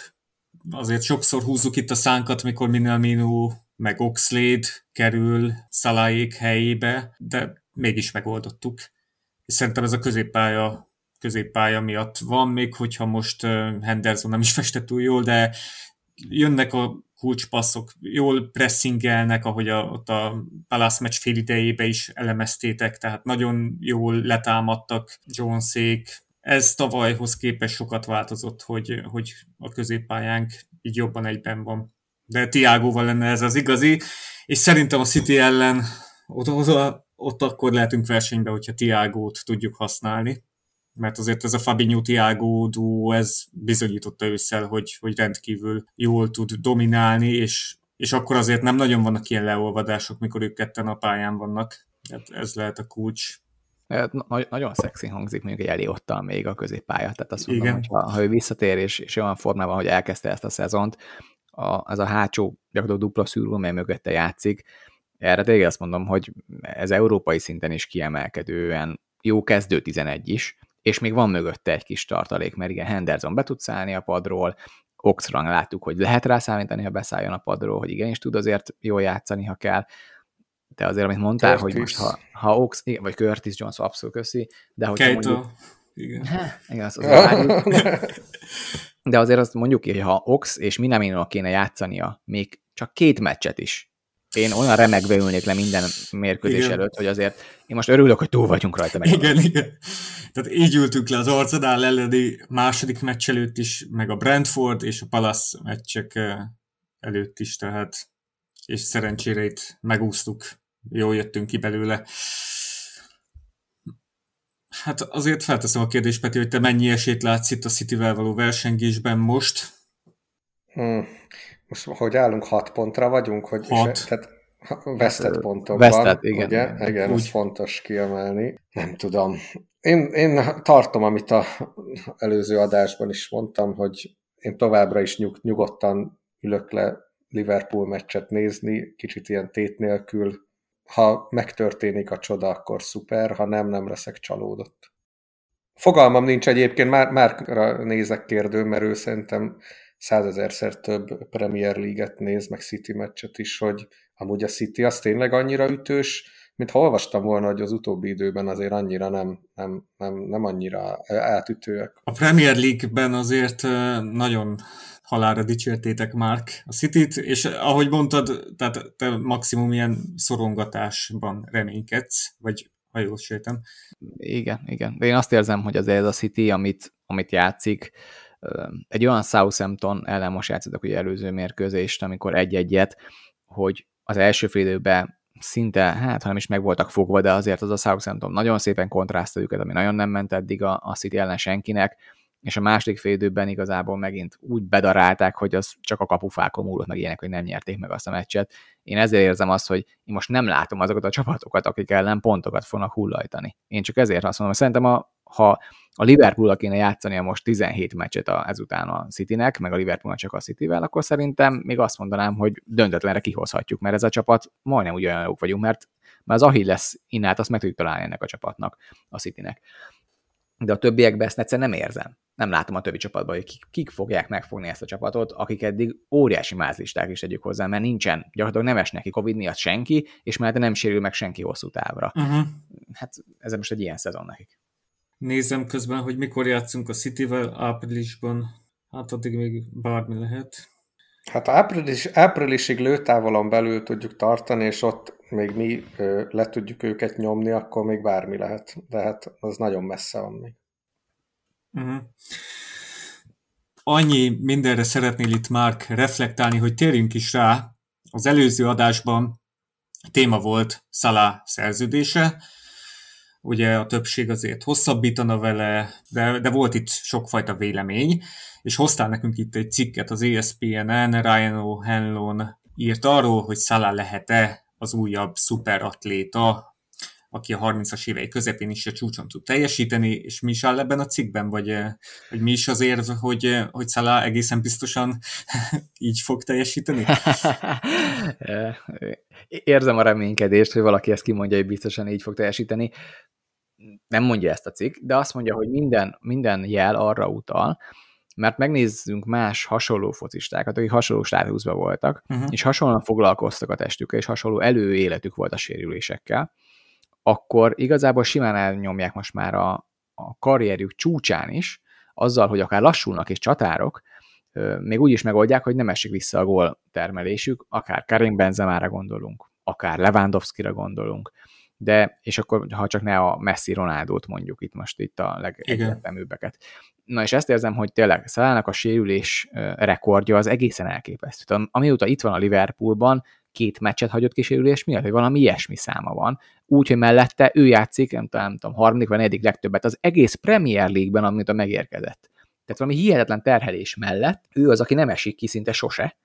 Azért sokszor húzzuk itt a szánkat, mikor Minamino meg Oxlade kerül Szalaék helyébe, de mégis megoldottuk. És szerintem ez a középpálya, középpálya miatt van, még hogyha most Henderson nem is festett túl jól, de jönnek a kulcspasszok, jól pressingelnek, ahogy a, ott a Palace meccs fél idejébe is elemeztétek, tehát nagyon jól letámadtak Jonesék. Ez tavalyhoz képest sokat változott, hogy, hogy a középpályánk így jobban egyben van de Tiágóval lenne ez az igazi, és szerintem a City ellen ott, ott, ott akkor lehetünk versenyben, hogyha Tiágót tudjuk használni, mert azért ez a Fabinho Tiago duó, ez bizonyította ősszel, hogy, hogy rendkívül jól tud dominálni, és és akkor azért nem nagyon vannak ilyen leolvadások, mikor ők ketten a pályán vannak. Hát ez lehet a kulcs. Na, nagyon szexi hangzik mondjuk egy Eliottal még a középpálya. Tehát azt mondom, hogy ha, ha ő visszatér és, és olyan formában, hogy elkezdte ezt a szezont, a, az a hátsó gyakorlatilag dupla szűrő, mely mögötte játszik, erre tényleg azt mondom, hogy ez európai szinten is kiemelkedően jó kezdő 11 is, és még van mögötte egy kis tartalék, mert igen, Henderson be tud szállni a padról, Oxrang láttuk, hogy lehet rá számítani, ha beszálljon a padról, hogy igenis tud azért jól játszani, ha kell, de azért, amit mondtál, Curtis. hogy most ha, ha Ox, igen, vagy Curtis Jones abszolút köszi, de hogy mondjuk... Igen. igen, az, <laughs> az <laughs> de azért azt mondjuk ki, hogy ha Ox és Minamino kéne játszania még csak két meccset is, én olyan remegve ülnék le minden mérkőzés igen. előtt, hogy azért én most örülök, hogy túl vagyunk rajta. Meg igen, igen. Tehát így ültünk le az Arsenal elleni második meccs előtt is, meg a Brentford és a Palace meccsek eh, előtt is, tehát és szerencsére itt megúsztuk, jól jöttünk ki belőle. Hát azért felteszem a kérdést, Peti, hogy te mennyi esélyt látsz itt a Cityvel való versengésben most? Hmm. Most hogy állunk, hat pontra vagyunk? Hogy hat. És, tehát vesztett hát, pontokban. Vesztett, igen. Ugye? Igen, igen ez fontos kiemelni. Nem tudom. Én, én tartom, amit a előző adásban is mondtam, hogy én továbbra is nyug, nyugodtan ülök le Liverpool meccset nézni, kicsit ilyen tét nélkül. Ha megtörténik a csoda, akkor szuper, ha nem, nem leszek csalódott. Fogalmam nincs egyébként, már, már nézek kérdő, mert ő szerintem százezerszer több Premier League-et néz, meg City meccset is, hogy amúgy a City az tényleg annyira ütős, mint ha olvastam volna, hogy az utóbbi időben azért annyira nem, nem, nem, nem annyira átütőek. A Premier League-ben azért nagyon halára dicsértétek Mark a City-t, és ahogy mondtad, tehát te maximum ilyen szorongatásban reménykedsz, vagy ha jól sejtem. Igen, igen. De én azt érzem, hogy azért ez a City, amit, amit játszik, egy olyan Southampton ellen most játszottak ugye előző mérkőzést, amikor egy-egyet, hogy az első fél időben szinte, hát ha nem is meg voltak fogva, de azért az a Southampton nagyon szépen kontrasztál őket, ami nagyon nem ment eddig a, a City ellen senkinek, és a második fél időben igazából megint úgy bedarálták, hogy az csak a kapufákon múlott meg ilyenek, hogy nem nyerték meg azt a meccset. Én ezért érzem azt, hogy én most nem látom azokat a csapatokat, akik ellen pontokat fognak hullajtani. Én csak ezért azt mondom, hogy szerintem a, ha a Liverpool kéne játszania most 17 meccset a, ezután a Citynek, meg a Liverpool csak a Cityvel, akkor szerintem még azt mondanám, hogy döntetlenre kihozhatjuk, mert ez a csapat majdnem ugyanolyan jók vagyunk, mert, mert az Achilles innát azt meg tudjuk találni ennek a csapatnak, a Citynek. De a többiekben ezt egyszerűen nem érzem. Nem látom a többi csapatban, hogy kik, kik fogják megfogni ezt a csapatot, akik eddig óriási mázlisták is tegyük hozzá, mert nincsen, gyakorlatilag nem esnek ki Covid miatt senki, és mert nem sérül meg senki hosszú távra. Uh-huh. Hát ez most egy ilyen szezon nekik. Nézem közben, hogy mikor játszunk a Cityvel áprilisban. Hát addig még bármi lehet. Hát április, áprilisig lőtávolon belül tudjuk tartani, és ott még mi ö, le tudjuk őket nyomni, akkor még bármi lehet. De hát az nagyon messze van még. Uh-huh. Annyi mindenre szeretnél itt, Mark, reflektálni, hogy térjünk is rá. Az előző adásban téma volt Szalá szerződése, ugye a többség azért hosszabbítana vele, de, de volt itt sokfajta vélemény, és hoztál nekünk itt egy cikket az ESPN-en, Ryan O'Hanlon írt arról, hogy Salah lehet-e az újabb szuperatléta, aki a 30-as évei közepén is a csúcson tud teljesíteni, és mi is áll ebben a cikkben, vagy, vagy mi is az érv, hogy, hogy Salah egészen biztosan <laughs> így fog teljesíteni? <laughs> Érzem a reménykedést, hogy valaki ezt kimondja, hogy biztosan így fog teljesíteni nem mondja ezt a cikk, de azt mondja, hogy minden, minden jel arra utal, mert megnézzünk más hasonló focistákat, akik hasonló státuszban voltak, uh-huh. és hasonlóan foglalkoztak a testükkel, és hasonló előéletük volt a sérülésekkel, akkor igazából simán elnyomják most már a, a karrierjük csúcsán is, azzal, hogy akár lassulnak és csatárok, még úgy is megoldják, hogy nem esik vissza a gól termelésük, akár Karim Benzemára gondolunk, akár Lewandowski-ra gondolunk, de, és akkor ha csak ne a Messi Ronaldót mondjuk itt most itt a legegyeteműbbeket. Na és ezt érzem, hogy tényleg Szalának a sérülés rekordja az egészen elképesztő. Tehát, amióta itt van a Liverpoolban, két meccset hagyott ki sérülés miatt, hogy valami ilyesmi száma van. Úgy, hogy mellette ő játszik, nem tudom, nem tudom harmadik vagy negyedik legtöbbet az egész Premier League-ben, amit a megérkezett. Tehát valami hihetetlen terhelés mellett ő az, aki nem esik ki szinte sose,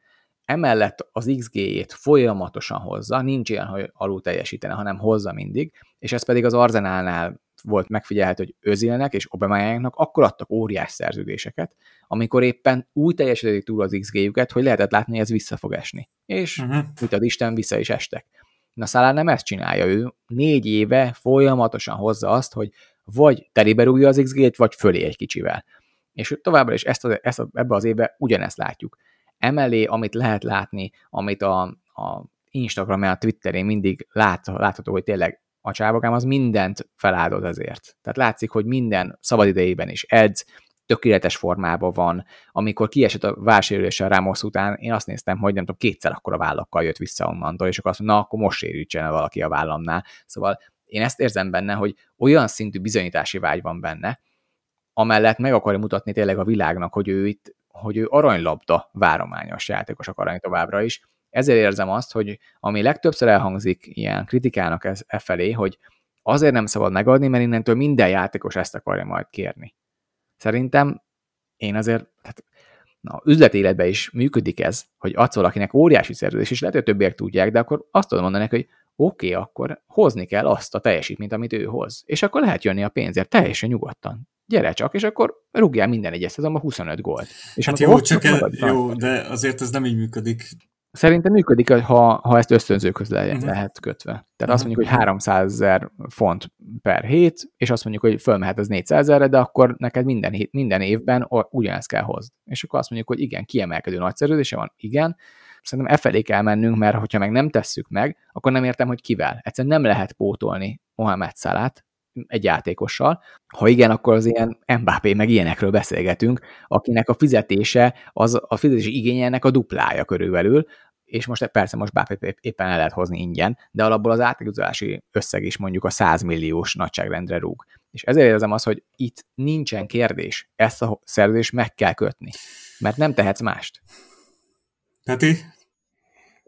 emellett az XG-jét folyamatosan hozza, nincs ilyen, hogy alul teljesítene, hanem hozza mindig, és ez pedig az Arzenálnál volt megfigyelhető, hogy Özilnek és Obamayánknak akkor adtak óriás szerződéseket, amikor éppen úgy teljesítették túl az XG-jüket, hogy lehetett látni, hogy ez vissza fog esni. És, uh-huh. mit ad Isten, vissza is estek. Na Szalá nem ezt csinálja, ő négy éve folyamatosan hozza azt, hogy vagy terébe rúgja az XG-t, vagy fölé egy kicsivel. És továbbra is ezt, az, ezt ebbe az évbe ugyanezt látjuk. Emellé, amit lehet látni, amit a, a Instagramján, a Twitterén mindig lát, látható, hogy tényleg a csávokám az mindent feláldott ezért. Tehát látszik, hogy minden szabadidejében is edz, tökéletes formában van. Amikor kiesett a válsérülése a Ramos után, én azt néztem, hogy nem tudom, kétszer akkor a vállakkal jött vissza onnantól, és akkor azt mondja, na, akkor most sérítsen valaki a vállamnál. Szóval én ezt érzem benne, hogy olyan szintű bizonyítási vágy van benne, amellett meg akarja mutatni tényleg a világnak, hogy ő itt, hogy ő aranylabda várományos játékos akar lenni továbbra is. Ezért érzem azt, hogy ami legtöbbször elhangzik ilyen kritikának ez, e felé, hogy azért nem szabad megadni, mert innentől minden játékos ezt akarja majd kérni. Szerintem én azért, hát, na, üzleti életben is működik ez, hogy adsz valakinek óriási szerződés, és lehet, hogy többiek tudják, de akkor azt tudom mondani, hogy oké, okay, akkor hozni kell azt a teljesítményt, amit ő hoz. És akkor lehet jönni a pénzért teljesen nyugodtan. Gyere csak, és akkor rúgjál minden egyes szezonban 25 gólt. És hát jó, csak el, jó, de azért ez nem így működik. Szerintem működik, ha, ha ezt ösztönzőkhöz le, uh-huh. lehet kötve. Tehát uh-huh. azt mondjuk, hogy 300 ezer font per hét, és azt mondjuk, hogy fölmehet az 400 ezerre, de akkor neked minden, hét, minden évben ugyanezt kell hozni. És akkor azt mondjuk, hogy igen, kiemelkedő nagy szerződése van, igen, szerintem e felé kell mennünk, mert hogyha meg nem tesszük meg, akkor nem értem, hogy kivel. Egyszerűen nem lehet pótolni Mohamed Salát egy játékossal. Ha igen, akkor az ilyen Mbappé meg ilyenekről beszélgetünk, akinek a fizetése, az a fizetési igényének a duplája körülbelül, és most persze most Mbappé éppen el lehet hozni ingyen, de alapból az átigazolási összeg is mondjuk a 100 milliós nagyságrendre rúg. És ezért érzem azt, hogy itt nincsen kérdés, ezt a szerződést meg kell kötni, mert nem tehetsz mást. Peti?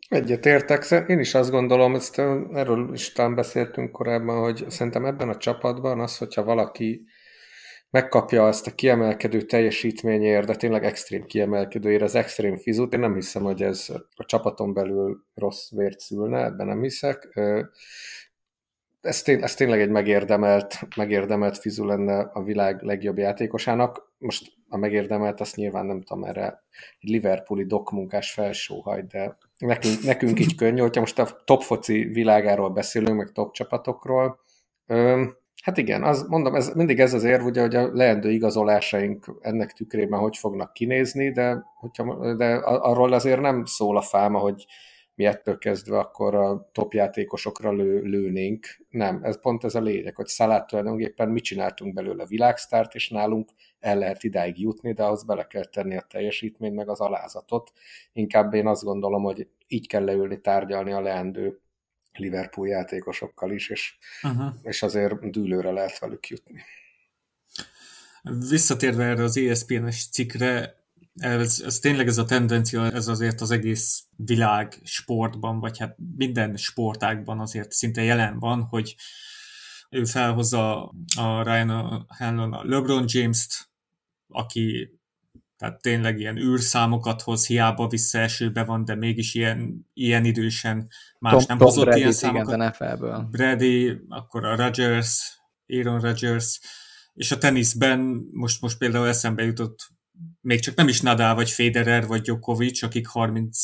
Egyetértek, én is azt gondolom, ezt erről is talán beszéltünk korábban, hogy szerintem ebben a csapatban az, hogyha valaki megkapja azt a kiemelkedő teljesítményért, de tényleg extrém kiemelkedőért, az extrém fizut, én nem hiszem, hogy ez a csapaton belül rossz vért szülne, ebben nem hiszek. Ez, tény, ez tényleg egy megérdemelt, megérdemelt fizu lenne a világ legjobb játékosának. Most a megérdemelt, azt nyilván nem tudom, erre egy Liverpooli dokmunkás felsóhaj, de nekünk, nekünk így könnyű, hogyha most a top foci világáról beszélünk, meg top csapatokról, Hát igen, az, mondom, ez, mindig ez az érv, ugye, hogy a leendő igazolásaink ennek tükrében hogy fognak kinézni, de, hogyha, de arról azért nem szól a fáma, hogy mi ettől kezdve akkor a top játékosokra lő, lőnénk. Nem, ez pont ez a lényeg, hogy Szalát tulajdonképpen mi csináltunk belőle világsztárt, és nálunk el lehet idáig jutni, de ahhoz bele kell tenni a teljesítményt, meg az alázatot. Inkább én azt gondolom, hogy így kell leülni, tárgyalni a leendő Liverpool játékosokkal is, és, uh-huh. és azért dűlőre lehet velük jutni. Visszatérve erre az ESPN-es cikkre, ez, ez tényleg ez a tendencia, ez azért az egész világ sportban, vagy hát minden sportágban azért szinte jelen van, hogy ő felhozza a Ryan Hanlon a LeBron James-t, aki tehát tényleg ilyen űrszámokat hoz, hiába visszaesőbe van, de mégis ilyen, ilyen idősen más Tom, nem Tom hozott Brady, ilyen számokat. Igen, NFL-ből. Brady, akkor a Rodgers, Aaron Rodgers, és a teniszben most, most például eszembe jutott még csak nem is Nadal, vagy Federer, vagy Djokovic, akik 30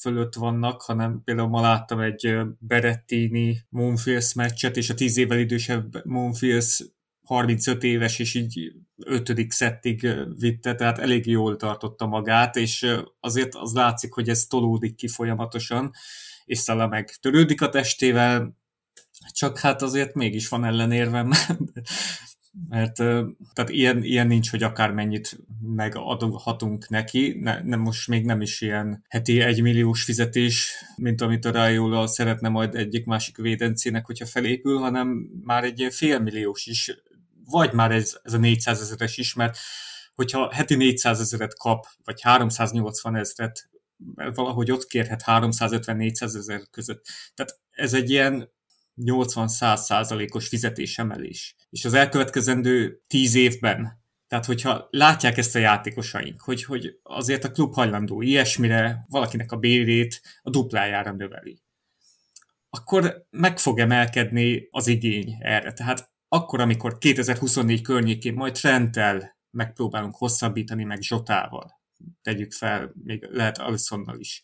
fölött vannak, hanem például ma láttam egy Berettini Monfils meccset, és a 10 évvel idősebb Monfils 35 éves, és így ötödik szettig vitte, tehát elég jól tartotta magát, és azért az látszik, hogy ez tolódik ki folyamatosan, és Szala meg törődik a testével, csak hát azért mégis van ellenérvem, mert tehát ilyen, ilyen nincs, hogy akármennyit megadhatunk neki, ne, nem, most még nem is ilyen heti egymilliós fizetés, mint amit a Raiola szeretne majd egyik másik védencének, hogyha felépül, hanem már egy félmilliós is vagy már ez, ez a 400 ezeres is, mert hogyha heti 400 ezeret kap, vagy 380 ezeret, valahogy ott kérhet 350-400 ezer között. Tehát ez egy ilyen 80-100 százalékos fizetésemelés. És az elkövetkezendő 10 évben Tehát, hogyha látják ezt a játékosaink, hogy, hogy azért a klub hajlandó ilyesmire, valakinek a bérét a duplájára növeli, akkor meg fog emelkedni az igény erre. Tehát akkor, amikor 2024 környékén majd Trenttel megpróbálunk hosszabbítani, meg Zsotával, tegyük fel, még lehet Alissonnal is,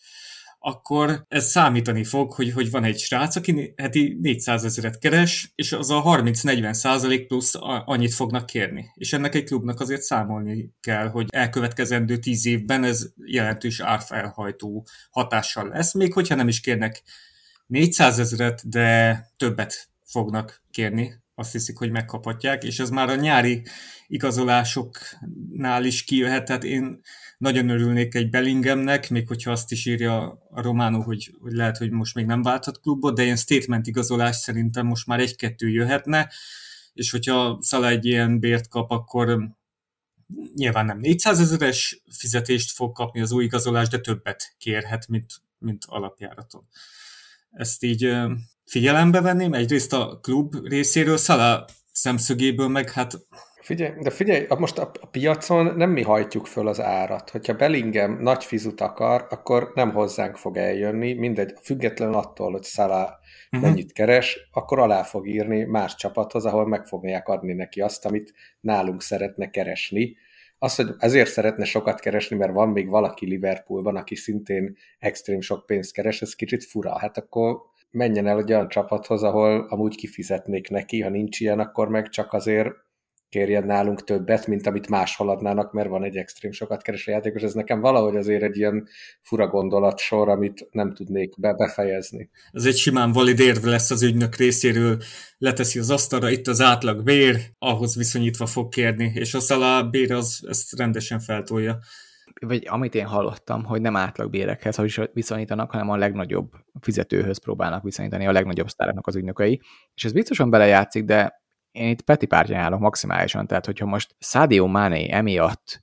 akkor ez számítani fog, hogy, hogy van egy srác, aki heti 400 ezeret keres, és az a 30-40 százalék plusz annyit fognak kérni. És ennek egy klubnak azért számolni kell, hogy elkövetkezendő 10 évben ez jelentős árfelhajtó hatással lesz, még hogyha nem is kérnek 400 ezeret, de többet fognak kérni azt hiszik, hogy megkaphatják, és ez már a nyári igazolásoknál is kijöhet, tehát én nagyon örülnék egy Bellinghamnek, még hogyha azt is írja a Románó, hogy, hogy lehet, hogy most még nem válthat klubot, de ilyen statement igazolás szerintem most már egy-kettő jöhetne, és hogyha Szala egy ilyen bért kap, akkor nyilván nem 400 ezeres fizetést fog kapni az új igazolás, de többet kérhet, mint, mint alapjáraton. Ezt így figyelembe venném, egyrészt a klub részéről, Szala szemszögéből meg hát Figyelj, de figyelj, most a, a piacon nem mi hajtjuk föl az árat. Hogyha Bellingham nagy fizut akar, akkor nem hozzánk fog eljönni, mindegy, független attól, hogy Szala uh-huh. Mennyit keres, akkor alá fog írni más csapathoz, ahol meg fogják adni neki azt, amit nálunk szeretne keresni. Az, hogy ezért szeretne sokat keresni, mert van még valaki Liverpoolban, aki szintén extrém sok pénzt keres, ez kicsit fura. Hát akkor menjen el egy olyan csapathoz, ahol amúgy kifizetnék neki, ha nincs ilyen, akkor meg csak azért kérjen nálunk többet, mint amit máshol adnának, mert van egy extrém sokat kereső játékos. Ez nekem valahogy azért egy ilyen fura gondolat sor, amit nem tudnék be befejezni. Ez egy simán valid érv lesz az ügynök részéről, leteszi az asztalra, itt az átlag bér, ahhoz viszonyítva fog kérni, és a szalá bér az ezt rendesen feltolja vagy amit én hallottam, hogy nem átlagbérekhez viszonyítanak, hanem a legnagyobb fizetőhöz próbálnak viszonyítani a legnagyobb sztároknak az ügynökei. És ez biztosan belejátszik, de én itt Peti pártján állok maximálisan, tehát hogyha most Sadio Mane emiatt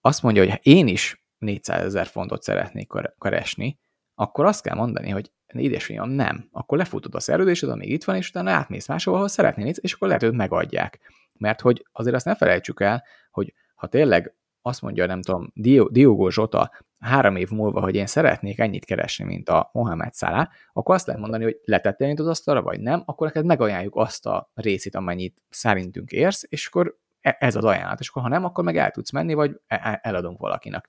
azt mondja, hogy én is 400 ezer fontot szeretnék keresni, akkor azt kell mondani, hogy édesfiam, nem. Akkor lefutod a szerződésed, amíg itt van, és utána átmész máshova, ahol szeretnél, és akkor lehet, hogy megadják. Mert hogy azért azt ne felejtsük el, hogy ha tényleg azt mondja, nem tudom, Diogo Zsota három év múlva, hogy én szeretnék ennyit keresni, mint a Mohamed Salah, akkor azt lehet mondani, hogy letettél az asztalra, vagy nem, akkor neked megajánljuk azt a részét, amennyit szerintünk érsz, és akkor e, ez az ajánlat, és akkor ha nem, akkor meg el tudsz menni, vagy e, e, eladunk valakinek.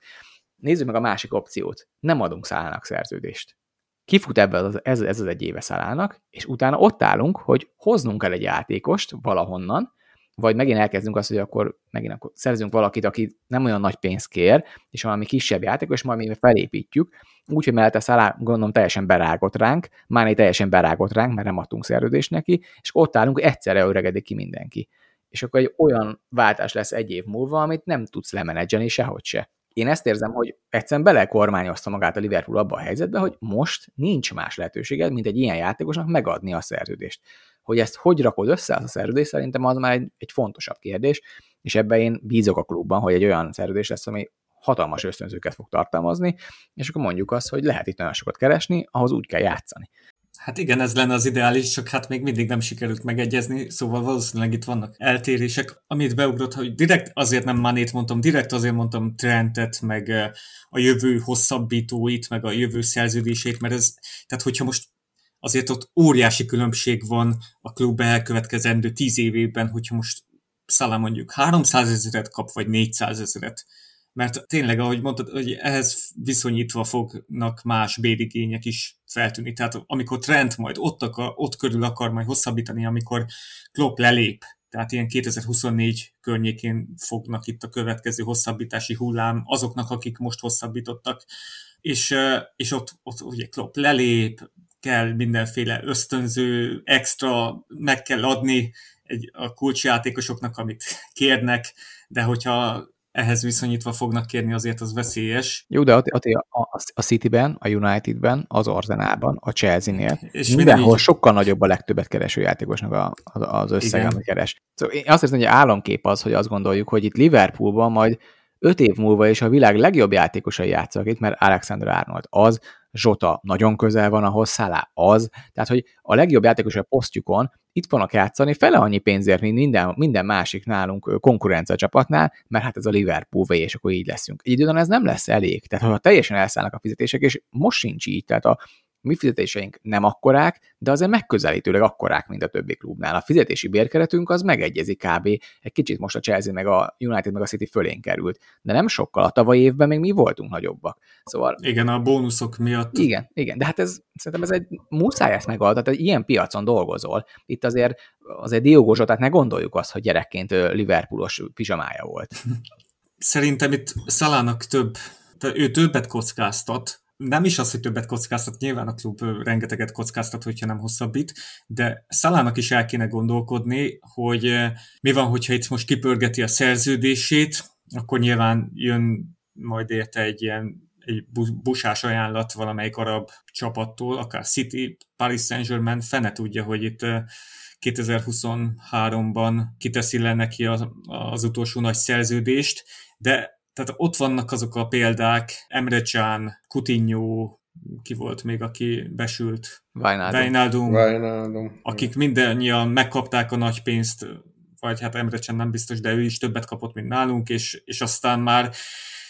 Nézzük meg a másik opciót. Nem adunk Szálának szerződést. Kifut ebből az, ez, ez az egy éve Szálának, és utána ott állunk, hogy hoznunk el egy játékost valahonnan, vagy megint elkezdünk azt, hogy akkor megint akkor szerzünk valakit, aki nem olyan nagy pénzt kér, és valami kisebb játék, és majd mi felépítjük, úgyhogy mellette Szalá gondolom teljesen berágott ránk, Máné teljesen berágott ránk, mert nem adtunk szerződést neki, és ott állunk, egyszerre öregedik ki mindenki. És akkor egy olyan váltás lesz egy év múlva, amit nem tudsz lemenedzselni sehogy se. Én ezt érzem, hogy egyszerűen belekormányozta magát a Liverpool abba a helyzetbe, hogy most nincs más lehetőséged, mint egy ilyen játékosnak megadni a szerződést. Hogy ezt hogy rakod össze az a szerződés, szerintem az már egy, egy fontosabb kérdés, és ebben én bízok a klubban, hogy egy olyan szerződés lesz, ami hatalmas ösztönzőket fog tartalmazni, és akkor mondjuk azt, hogy lehet itt nagyon sokat keresni, ahhoz úgy kell játszani. Hát igen, ez lenne az ideális, csak hát még mindig nem sikerült megegyezni, szóval valószínűleg itt vannak eltérések. Amit beugrott, hogy direkt azért nem Manét mondtam, direkt azért mondtam Trentet, meg a jövő hosszabbítóit, meg a jövő szerződését, mert ez, tehát hogyha most azért ott óriási különbség van a klub elkövetkezendő tíz évében, hogyha most Szalá mondjuk 300 ezeret kap, vagy 400 ezeret. Mert tényleg, ahogy mondtad, hogy ehhez viszonyítva fognak más bérigények is feltűnni. Tehát amikor Trent majd ott, akar, ott körül akar majd hosszabbítani, amikor Klopp lelép, tehát ilyen 2024 környékén fognak itt a következő hosszabbítási hullám azoknak, akik most hosszabbítottak, és, és ott, ott ugye Klopp lelép, kell mindenféle ösztönző, extra meg kell adni egy, a kulcsjátékosoknak, amit kérnek, de hogyha ehhez viszonyítva fognak kérni, azért az veszélyes. Jó, de a, a, a City-ben, a United-ben, az Arsenalban, a Chelsea-nél és mindenhol így... sokkal nagyobb a legtöbbet kereső játékosnak a, az összeg, amit keres. Szóval én azt hiszem, hogy álomkép az, hogy azt gondoljuk, hogy itt Liverpoolban majd öt év múlva is a világ legjobb játékosai játszanak itt, mert Alexander Arnold az, Zsota nagyon közel van ahhoz, Szálá az, tehát hogy a legjobb játékos a posztjukon itt vannak játszani fele annyi pénzért, mint minden, minden másik nálunk konkurencia csapatnál, mert hát ez a Liverpool vagy, és akkor így leszünk. Egy időn ez nem lesz elég, tehát ha teljesen elszállnak a fizetések, és most sincs így, tehát a mi fizetéseink nem akkorák, de azért megközelítőleg akkorák, mint a többi klubnál. A fizetési bérkeretünk az megegyezik kb. Egy kicsit most a Chelsea meg a United meg a City fölén került, de nem sokkal. A tavalyi évben még mi voltunk nagyobbak. Szóval... Igen, a bónuszok miatt. Igen, igen, de hát ez szerintem ez egy muszáj ezt megoldani, tehát ilyen piacon dolgozol. Itt azért azért Diogo tehát ne gondoljuk azt, hogy gyerekként Liverpoolos pizsamája volt. Szerintem itt Szalának több, ő többet kockáztat, nem is az, hogy többet kockáztat, nyilván a klub rengeteget kockáztat, hogyha nem hosszabbít, de Szalának is el kéne gondolkodni, hogy mi van, hogyha itt most kipörgeti a szerződését, akkor nyilván jön majd érte egy ilyen egy busás ajánlat valamelyik arab csapattól, akár City, Paris Saint-Germain, fene tudja, hogy itt 2023-ban kiteszi le neki az, az utolsó nagy szerződést, de tehát ott vannak azok a példák, Emre Can, Coutinho, ki volt még, aki besült? Wijnaldum. Wijnaldum. Akik mindannyian megkapták a nagy pénzt, vagy hát Emre Can nem biztos, de ő is többet kapott, mint nálunk, és, és aztán már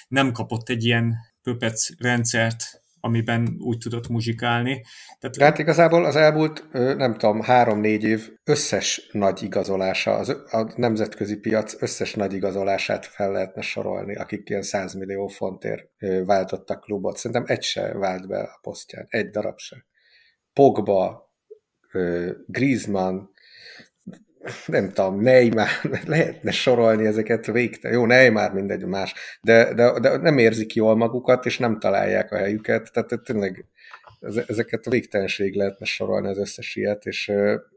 nem kapott egy ilyen pöpec rendszert, amiben úgy tudott muzsikálni. Tehát... De hát igazából az elmúlt, nem tudom, három-négy év összes nagy igazolása, az, a nemzetközi piac összes nagy igazolását fel lehetne sorolni, akik ilyen 100 millió fontért váltottak klubot. Szerintem egy se vált be a posztján, egy darab se. Pogba, Griezmann, nem tudom, Neymar, lehetne sorolni ezeket végtelen. Jó, Neymar mindegy más, de, de, de nem érzik jól magukat, és nem találják a helyüket, tehát tényleg ezeket a végtelenség lehetne sorolni az összes ilyet, és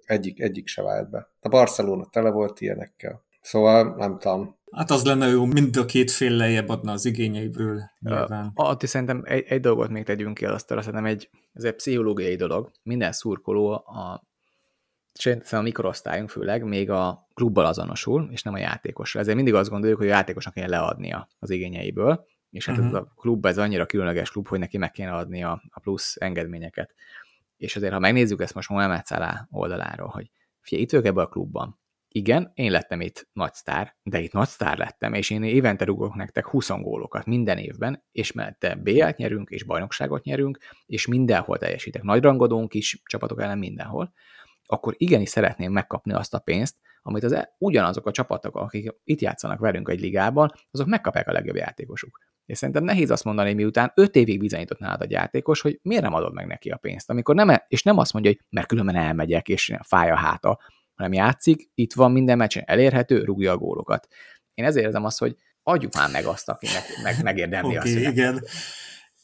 egyik, egyik se vált be. A Barcelona tele volt ilyenekkel. Szóval nem tudom. Hát az lenne jó, mind a két fél lejjebb adna az igényeiből. Nyilván. Atti szerintem egy, egy dolgot még tegyünk ki azt, szerintem egy, ez egy pszichológiai dolog. Minden szurkoló a szerintem a mikorosztályunk főleg még a klubbal azonosul, és nem a játékosra. Ezért mindig azt gondoljuk, hogy a játékosnak kell leadnia az igényeiből, és hát uh-huh. ez a klub, ez annyira különleges klub, hogy neki meg kéne adni a, a plusz engedményeket. És azért, ha megnézzük ezt most Mohamed Salah oldaláról, hogy figyelj, itt ők ebben a klubban. Igen, én lettem itt nagy sztár, de itt nagy sztár lettem, és én évente rúgok nektek 20 gólokat minden évben, és mellette BL-t nyerünk, és bajnokságot nyerünk, és mindenhol teljesítek. Nagy rangodónk is, csapatok ellen mindenhol akkor igenis szeretném megkapni azt a pénzt, amit az e, ugyanazok a csapatok, akik itt játszanak velünk egy ligában, azok megkapják a legjobb játékosuk. És szerintem nehéz azt mondani, miután 5 évig bizonyított nálad a játékos, hogy miért nem adod meg neki a pénzt, amikor nem, e- és nem azt mondja, hogy mert különben elmegyek, és fáj a háta, hanem játszik, itt van minden meccsen elérhető, rúgja a gólokat. Én ezért érzem azt, hogy adjuk már meg azt, akinek meg, megérdemli okay, azt. Igen.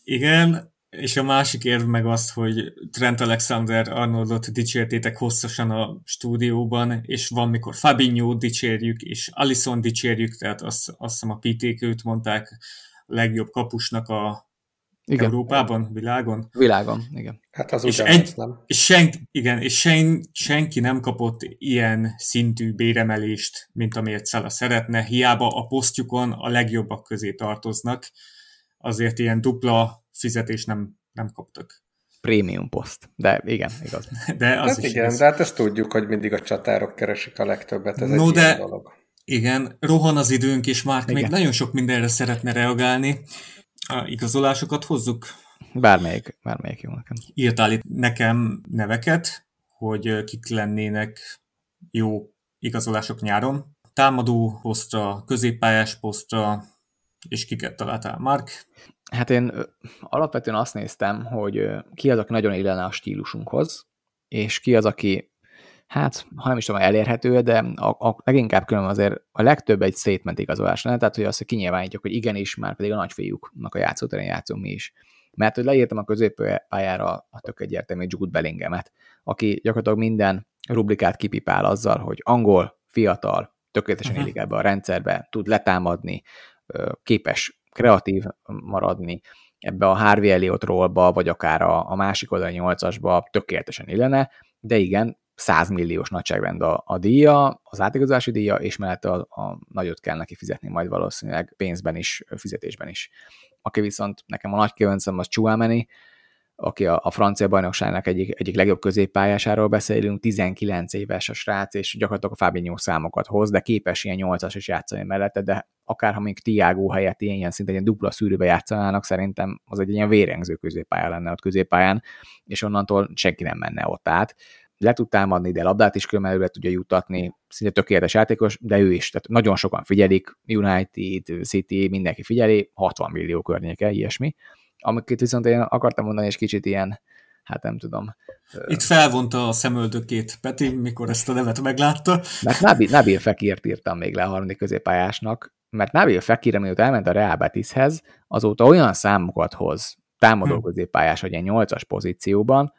Igen, és a másik érv meg az, hogy Trent Alexander Arnoldot dicsértétek hosszasan a stúdióban, és van, mikor Fabinho dicsérjük, és Alison dicsérjük, tehát azt, azt hiszem a pt őt mondták legjobb kapusnak a igen. Európában, világon? Világon, igen. Hát az és, egy, nem? és sen, igen, és sen, senki nem kapott ilyen szintű béremelést, mint amiért Szala szeretne, hiába a posztjukon a legjobbak közé tartoznak, azért ilyen dupla fizetés nem, nem kaptak. Prémium poszt, de igen, igaz. <laughs> De az hát is igen, igaz. de hát ezt tudjuk, hogy mindig a csatárok keresik a legtöbbet, ez no, egy de, dolog. Igen, rohan az időnk, és már még nagyon sok mindenre szeretne reagálni. A igazolásokat hozzuk. Bármelyik, bármelyik jó nekem. Írtál itt nekem neveket, hogy kik lennének jó igazolások nyáron. Támadó posztra, középpályás posztra, és kiket találtál, Mark? Hát én alapvetően azt néztem, hogy ki az, aki nagyon illene a stílusunkhoz, és ki az, aki, hát, ha nem is tudom, elérhető, de a, a leginkább különben azért a legtöbb egy statement igazolás lenne, tehát hogy azt, hogy kinyilvánítjuk, hogy igenis, már pedig a nagyfiúknak a játszóterén játszunk mi is. Mert hogy leírtam a középpályára a tök egyértelmű Jude Bellingemet, aki gyakorlatilag minden rubrikát kipipál azzal, hogy angol, fiatal, tökéletesen illik ebbe a rendszerbe, tud letámadni, képes kreatív maradni ebbe a Harvey Elliot rollba, vagy akár a, a másik oldal 8-asba tökéletesen illene, de igen, 100 milliós nagyságrend a, a díja, az átigazási díja, és mellett a, a nagyot kell neki fizetni majd valószínűleg pénzben is, fizetésben is. Aki viszont nekem a nagy kövöncem az Chouameni, aki a, a francia bajnokságnak egyik, egyik legjobb középpályásáról beszélünk, 19 éves a srác, és gyakorlatilag a Fabinho számokat hoz, de képes ilyen 8-as is játszani mellette, de akár ha még Tiago helyett ilyen, ilyen szinte egy dupla szűrőbe játszanának, szerintem az egy ilyen vérengző középpálya lenne ott középpályán, és onnantól senki nem menne ott át le tud támadni, de labdát is előre tudja jutatni, szinte tökéletes játékos, de ő is, tehát nagyon sokan figyelik, United, City, mindenki figyeli, 60 millió környéke, ilyesmi. Amiket viszont én akartam mondani, és kicsit ilyen, hát nem tudom. Itt felvonta a szemöldökét Peti, mikor ezt a nevet meglátta. Mert Nabil, Nabil Fekírt írtam még le a harmadik középpályásnak, mert Nabil Fekir, amióta elment a Real Betishez, azóta olyan számokat hoz támadó hm. középpályás, hogy egy 8-as pozícióban,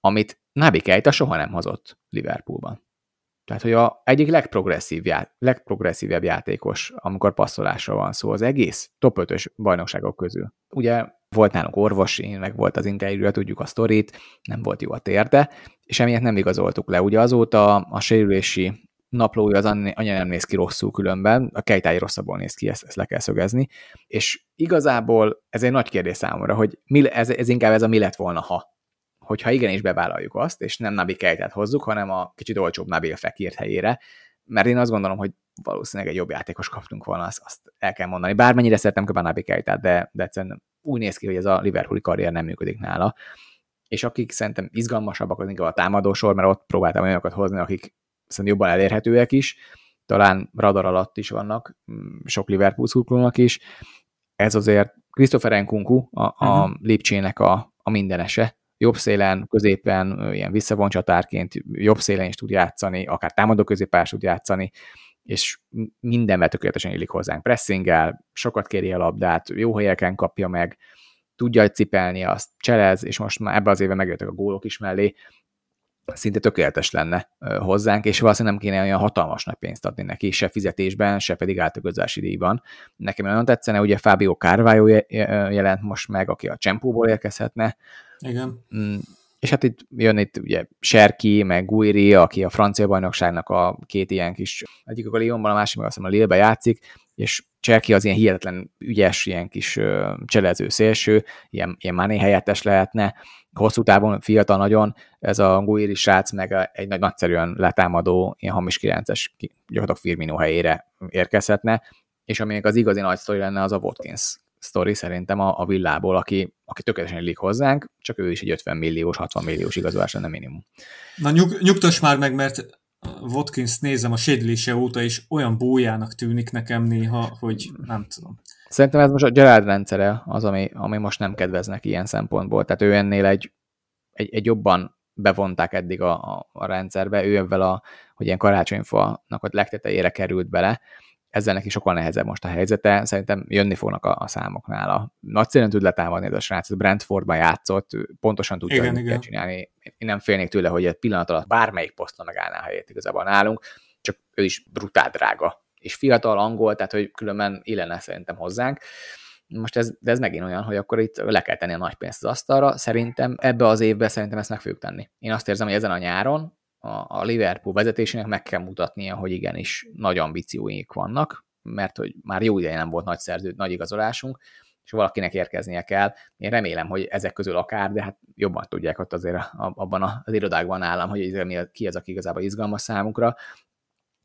amit Nabi Keita soha nem hozott Liverpoolban. Tehát, hogy a egyik legprogresszív já, legprogresszívebb játékos, amikor passzolásra van szó az egész top 5-ös bajnokságok közül. Ugye volt nálunk orvosi, meg volt az interjúra, tudjuk a sztorit, nem volt jó a térde, és emiatt nem igazoltuk le. Ugye azóta a sérülési naplója az anya nem néz ki rosszul különben, a kejtáj rosszabbul néz ki, ezt, ezt le kell szögezni, és igazából ez egy nagy kérdés számomra, hogy mi, ez, ez inkább ez a mi lett volna, ha hogyha igenis bevállaljuk azt, és nem Nabi Kejtet hozzuk, hanem a kicsit olcsóbb Nabil Fekírt helyére, mert én azt gondolom, hogy valószínűleg egy jobb játékos kaptunk volna, azt, azt el kell mondani. Bármennyire szeretem köben Nabi Kejtet, de, de egyszerűen úgy néz ki, hogy ez a Liverpooli karrier nem működik nála. És akik szerintem izgalmasabbak, az inkább a támadósor, mert ott próbáltam olyanokat hozni, akik szerintem jobban elérhetőek is, talán radar alatt is vannak, mm, sok Liverpool szurkolónak is. Ez azért Christopher Nkunku, a, a uh-huh. Lipcsének a, a mindenese, jobb szélen, középen, ilyen visszavont csatárként jobb szélen is tud játszani, akár támadó középpályás tud játszani, és mindenvel tökéletesen illik hozzánk. Pressinggel, sokat kéri a labdát, jó helyeken kapja meg, tudja cipelni, azt cselez, és most már ebbe az évben megjöttek a gólok is mellé, szinte tökéletes lenne hozzánk, és valószínűleg nem kéne olyan hatalmas nagy pénzt adni neki, se fizetésben, se pedig átaközási díjban. Nekem nagyon tetszene, ugye Fábio Carvalho jelent most meg, aki a Csempóból érkezhetne. Igen. Mm, és hát itt jön itt ugye Serki, meg Guiri, aki a francia bajnokságnak a két ilyen kis, egyik a Lyonban, a másik meg azt hiszem a Lille-be játszik, és Cserki az ilyen hihetetlen ügyes, ilyen kis cselező szélső, ilyen, ilyen Mané helyettes lehetne, hosszú távon fiatal nagyon, ez a Guiri srác meg egy nagy, nagyszerűen letámadó, ilyen hamis 9-es, gyakorlatilag Firmino helyére érkezhetne, és ami az igazi nagy sztori lenne, az a Watkins sztori szerintem a, a villából, aki, aki tökéletesen illik hozzánk, csak ő is egy 50 milliós, 60 milliós igazolás lenne minimum. Na nyug, nyugtass már meg, mert Watkins nézem a sérülése óta, és olyan bójának tűnik nekem néha, hogy nem tudom. Szerintem ez most a Gerard rendszere az, ami, ami most nem kedveznek ilyen szempontból. Tehát ő ennél egy, egy, egy jobban bevonták eddig a, a, a rendszerbe, ő ebben a, hogy ilyen karácsonyfalnak a legtetejére került bele, ezzel neki sokkal nehezebb most a helyzete, szerintem jönni fognak a, a számok nála. Nagyszerűen tud letámadni ez a srác, Brentfordban játszott, pontosan tudja, igen, hogy kell csinálni. Én nem félnék tőle, hogy egy pillanat alatt bármelyik poszton megállná a helyét igazából nálunk, csak ő is brutál drága. És fiatal, angol, tehát hogy különben illene szerintem hozzánk. Most ez, de ez megint olyan, hogy akkor itt le kell tenni a nagy pénzt az asztalra. Szerintem ebbe az évben szerintem ezt meg fogjuk tenni. Én azt érzem, hogy ezen a nyáron a, Liverpool vezetésének meg kell mutatnia, hogy igenis nagy ambícióink vannak, mert hogy már jó ideje nem volt nagy szerző, nagy igazolásunk, és valakinek érkeznie kell. Én remélem, hogy ezek közül akár, de hát jobban tudják ott azért abban az irodákban állam, hogy ki az, aki igazából izgalmas számukra,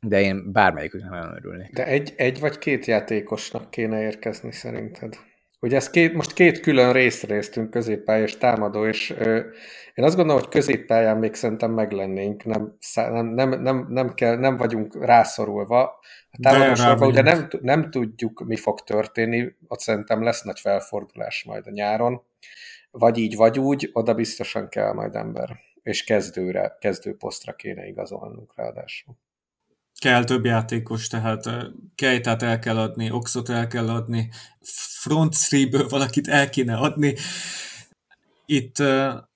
de én bármelyiküknek nagyon örülnék. De egy, egy vagy két játékosnak kéne érkezni szerinted? Ugye ezt két, most két külön részre résztünk, középpálya és támadó, és ö, én azt gondolom, hogy középpályán még szerintem meglennénk, nem, nem, nem, nem, kell, nem vagyunk rászorulva. A támadósorban ugye nem, nem tudjuk, mi fog történni, ott szerintem lesz nagy felfordulás majd a nyáron, vagy így, vagy úgy, oda biztosan kell majd ember, és kezdőre, kezdőposztra kéne igazolnunk ráadásul kell több játékos, tehát Kejtát el kell adni, Oxot el kell adni, front three valakit el kéne adni. Itt,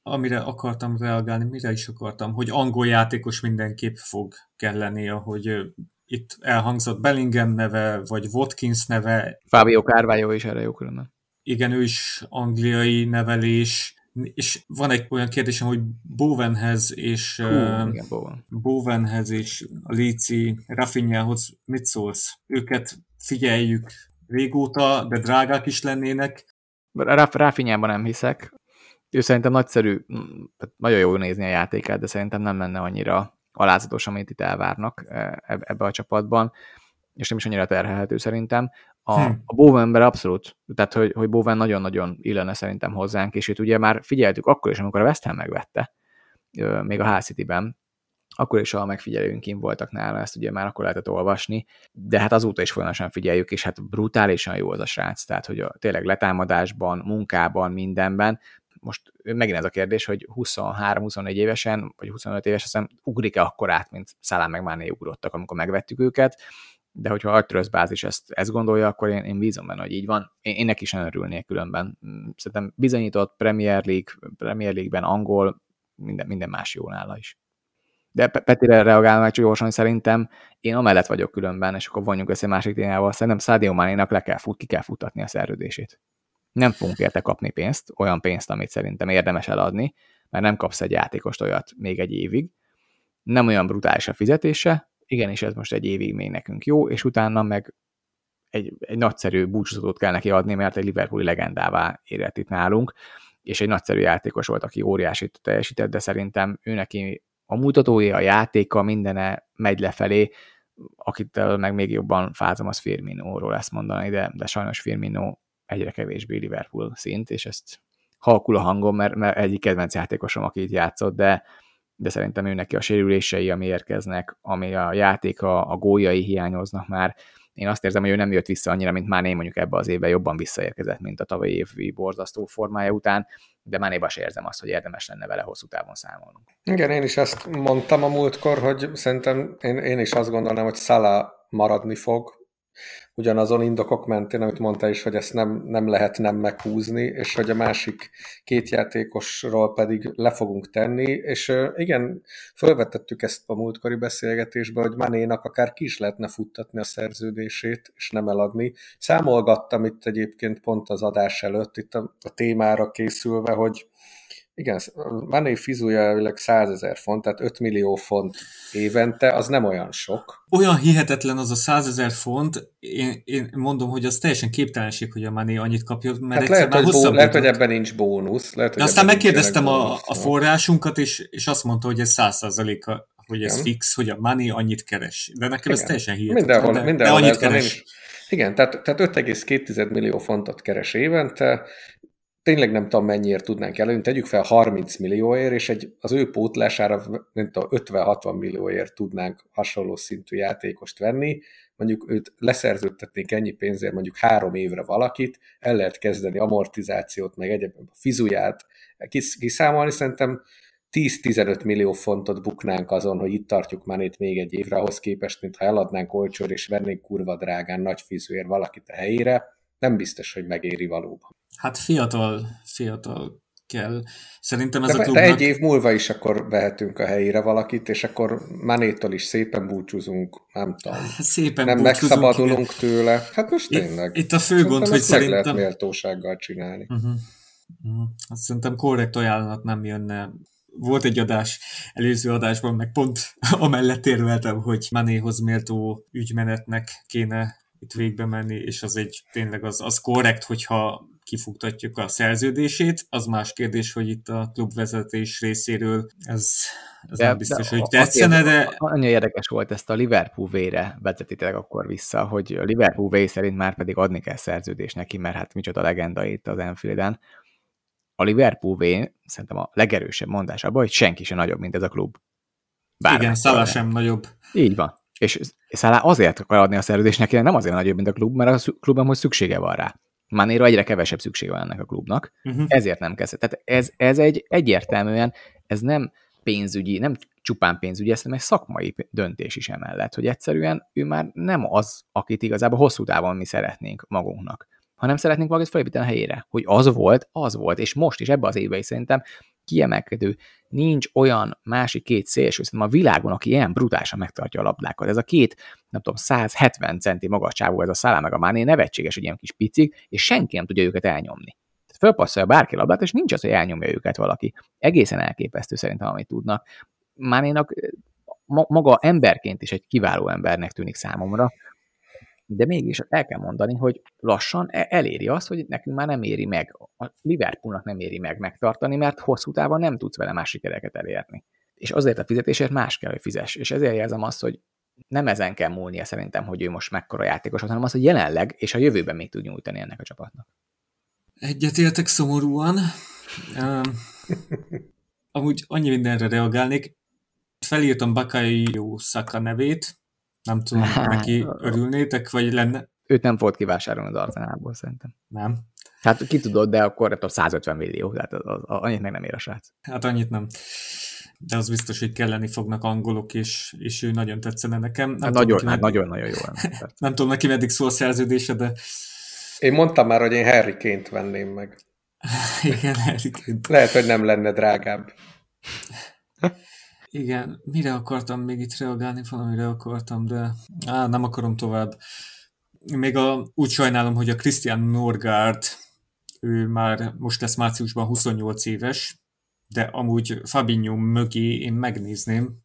amire akartam reagálni, mire is akartam, hogy angol játékos mindenképp fog kelleni, ahogy itt elhangzott Bellingham neve, vagy Watkins neve. Fábio Carvalho is erre jó különben. Igen, ő is angliai nevelés, és van egy olyan kérdésem, hogy Bowenhez és Hú, uh, igen, Bowen. Bowenhez és a Lici Rafinhához mit szólsz? Őket figyeljük régóta, de drágák is lennének. Rafinhában nem hiszek. ő szerintem nagyszerű, nagyon jó nézni a játékát, de szerintem nem lenne annyira alázatos, amit itt elvárnak e, ebbe a csapatban, és nem is annyira terhelhető szerintem. A, hmm. a Bowen ember abszolút, tehát hogy, hogy Bowen nagyon-nagyon illene szerintem hozzánk, és őt ugye már figyeltük akkor is, amikor a West Ham megvette, még a Hull City-ben, akkor is a megfigyelőink voltak nála, ezt ugye már akkor lehetett olvasni, de hát azóta is folyamatosan figyeljük, és hát brutálisan jó az a srác, tehát hogy a, tényleg letámadásban, munkában, mindenben, most megint ez a kérdés, hogy 23-24 évesen, vagy 25 évesen aztán ugrik-e akkor át, mint Szalán meg Máné ugrottak, amikor megvettük őket, de hogyha a bázis ezt, ezt gondolja, akkor én, én bízom benne, hogy így van. Én, én neki is örülnék különben. Szerintem bizonyított Premier League, Premier League-ben angol, minden, minden más jó nála is. De Petire reagálva meg csak gyorsan, szerintem én amellett vagyok különben, és akkor vonjuk össze másik témával, szerintem Sadio Mánénak le kell fut, ki kell futatni a szerződését. Nem fogunk érte kapni pénzt, olyan pénzt, amit szerintem érdemes eladni, mert nem kapsz egy játékost olyat még egy évig. Nem olyan brutális a fizetése, igenis ez most egy évig még nekünk jó, és utána meg egy, egy nagyszerű búcsúzatot kell neki adni, mert egy Liverpooli legendává érett itt nálunk, és egy nagyszerű játékos volt, aki óriásit teljesített, de szerintem ő neki a mutatója, a játéka, mindene megy lefelé, akit meg még jobban fázom, az Firmino-ról ezt mondani, de, de sajnos Firmino egyre kevésbé Liverpool szint, és ezt halkul a hangom, mert, mert egyik kedvenc játékosom, aki itt játszott, de, de szerintem ő neki a sérülései, ami érkeznek, ami a játéka, a góljai hiányoznak már, én azt érzem, hogy ő nem jött vissza annyira, mint már én mondjuk ebbe az évben jobban visszaérkezett, mint a tavalyi évi borzasztó formája után, de Mánéba se érzem azt, hogy érdemes lenne vele hosszú távon számolnunk. Igen, én is ezt mondtam a múltkor, hogy szerintem én, én is azt gondolnám, hogy Szala maradni fog, ugyanazon indokok mentén, amit mondta is, hogy ezt nem, nem lehet nem meghúzni, és hogy a másik két játékosról pedig le fogunk tenni, és igen, felvetettük ezt a múltkori beszélgetésbe, hogy Manénak akár ki is lehetne futtatni a szerződését, és nem eladni. Számolgattam itt egyébként pont az adás előtt, itt a, a témára készülve, hogy igen, Mané fizúja elvileg 100 ezer font, tehát 5 millió font évente, az nem olyan sok. Olyan hihetetlen az a 100 ezer font, én, én mondom, hogy az teljesen képtelenség, hogy a Mané annyit kapja, mert hát lehet, hogy, bó, lehet, hogy ebben nincs bónusz. Lehet, hogy De aztán megkérdeztem a, a forrásunkat, és, és azt mondta, hogy ez 100 a hogy ez igen. fix, hogy a Mané annyit keres. De nekem igen. ez teljesen hihetetlen. Mindenhol, de, mindenhol de annyit keres. Igen, tehát, tehát 5,2 millió fontot keres évente, tényleg nem tudom mennyiért tudnánk előni, tegyük fel 30 millióért, és egy, az ő pótlására nem tudom, 50-60 millióért tudnánk hasonló szintű játékost venni, mondjuk őt leszerződtetnénk ennyi pénzért mondjuk három évre valakit, el lehet kezdeni amortizációt, meg egyéb a fizuját kiszámolni, szerintem 10-15 millió fontot buknánk azon, hogy itt tartjuk Manét még egy évre, ahhoz képest, mintha eladnánk olcsór és vennénk kurva drágán nagy fizúért valakit a helyére, nem biztos, hogy megéri valóban. Hát fiatal, fiatal kell. Szerintem ez de, a klubnak... De egy év múlva is akkor vehetünk a helyére valakit, és akkor Manétól is szépen búcsúzunk, nem tudom. Hát szépen nem megszabadulunk igen. tőle. Hát most tényleg. Itt, itt a fő szerintem gond, hogy szerintem... lehet méltósággal csinálni. Uh-huh. Uh-huh. Hát szerintem korrekt ajánlat nem jönne volt egy adás, előző adásban, meg pont <laughs> amellett érveltem, hogy Manéhoz méltó ügymenetnek kéne itt végbe menni, és az egy tényleg az, az korrekt, hogyha kifuktatjuk a szerződését. Az más kérdés, hogy itt a klubvezetés részéről ez, ez de, nem biztos, de, hogy tetszene, de... Annyi érdekes volt ezt a Liverpool vére vezetitek akkor vissza, hogy a Liverpool V szerint már pedig adni kell szerződést neki, mert hát micsoda legenda itt az Enfielden. A Liverpool V szerintem a legerősebb mondás abban, hogy senki sem nagyobb, mint ez a klub. Bármely Igen, Szala sem nagyobb. Így van. És Szalá azért akar adni a szerződést neki, nem azért nagyobb, mint a klub, mert a klubban most szüksége van rá. Manéra egyre kevesebb szüksége van ennek a klubnak, uh-huh. ezért nem kezdett. Tehát ez, ez egy egyértelműen, ez nem pénzügyi, nem csupán pénzügyi, ez egy szakmai döntés is emellett, hogy egyszerűen ő már nem az, akit igazából hosszú távon mi szeretnénk magunknak, hanem szeretnénk valakit felépíteni a helyére. Hogy az volt, az volt, és most is ebbe az évben is szerintem kiemelkedő. Nincs olyan másik két szélső, szerintem a világon, aki ilyen brutálisan megtartja a labdákat. Ez a két, nem tudom, 170 centi magasságú, ez a szállá meg a máné nevetséges, hogy ilyen kis picik, és senki nem tudja őket elnyomni. Fölpasszolja bárki labdát, és nincs az, hogy elnyomja őket valaki. Egészen elképesztő szerintem, amit tudnak. Mánénak maga emberként is egy kiváló embernek tűnik számomra, de mégis el kell mondani, hogy lassan e- eléri azt, hogy nekünk már nem éri meg, a Liverpoolnak nem éri meg megtartani, mert hosszú távon nem tudsz vele más sikereket elérni. És azért a fizetésért más kell, hogy fizes. És ezért érzem azt, hogy nem ezen kell múlnia szerintem, hogy ő most mekkora játékos, hanem az, hogy jelenleg és a jövőben még tud nyújtani ennek a csapatnak. Egyetértek szomorúan. Um, amúgy annyi mindenre reagálnék. Felírtam Bakayo Saka nevét, nem tudom, hát, <laughs> neki örülnétek, vagy lenne? Őt nem volt kivásárolni az Arzenálból, szerintem. Nem. Hát ki tudod, de akkor 150 millió, tehát az, az, az, annyit meg nem ér a srác. Hát annyit nem. De az biztos, hogy kelleni fognak angolok, és, és ő nagyon tetszene nekem. Nem hát nagyon, hát nagyon, nagyon jó. <laughs> nem tudom neki meddig szól a szerződése, de... Én mondtam már, hogy én Harry Kane-t venném meg. <laughs> Igen, Harry Kane. Lehet, hogy nem lenne drágább. Igen, mire akartam még itt reagálni, valamire akartam, de á, nem akarom tovább. Még a, úgy sajnálom, hogy a Christian Norgard, ő már most lesz márciusban 28 éves, de amúgy Fabinho mögé én megnézném,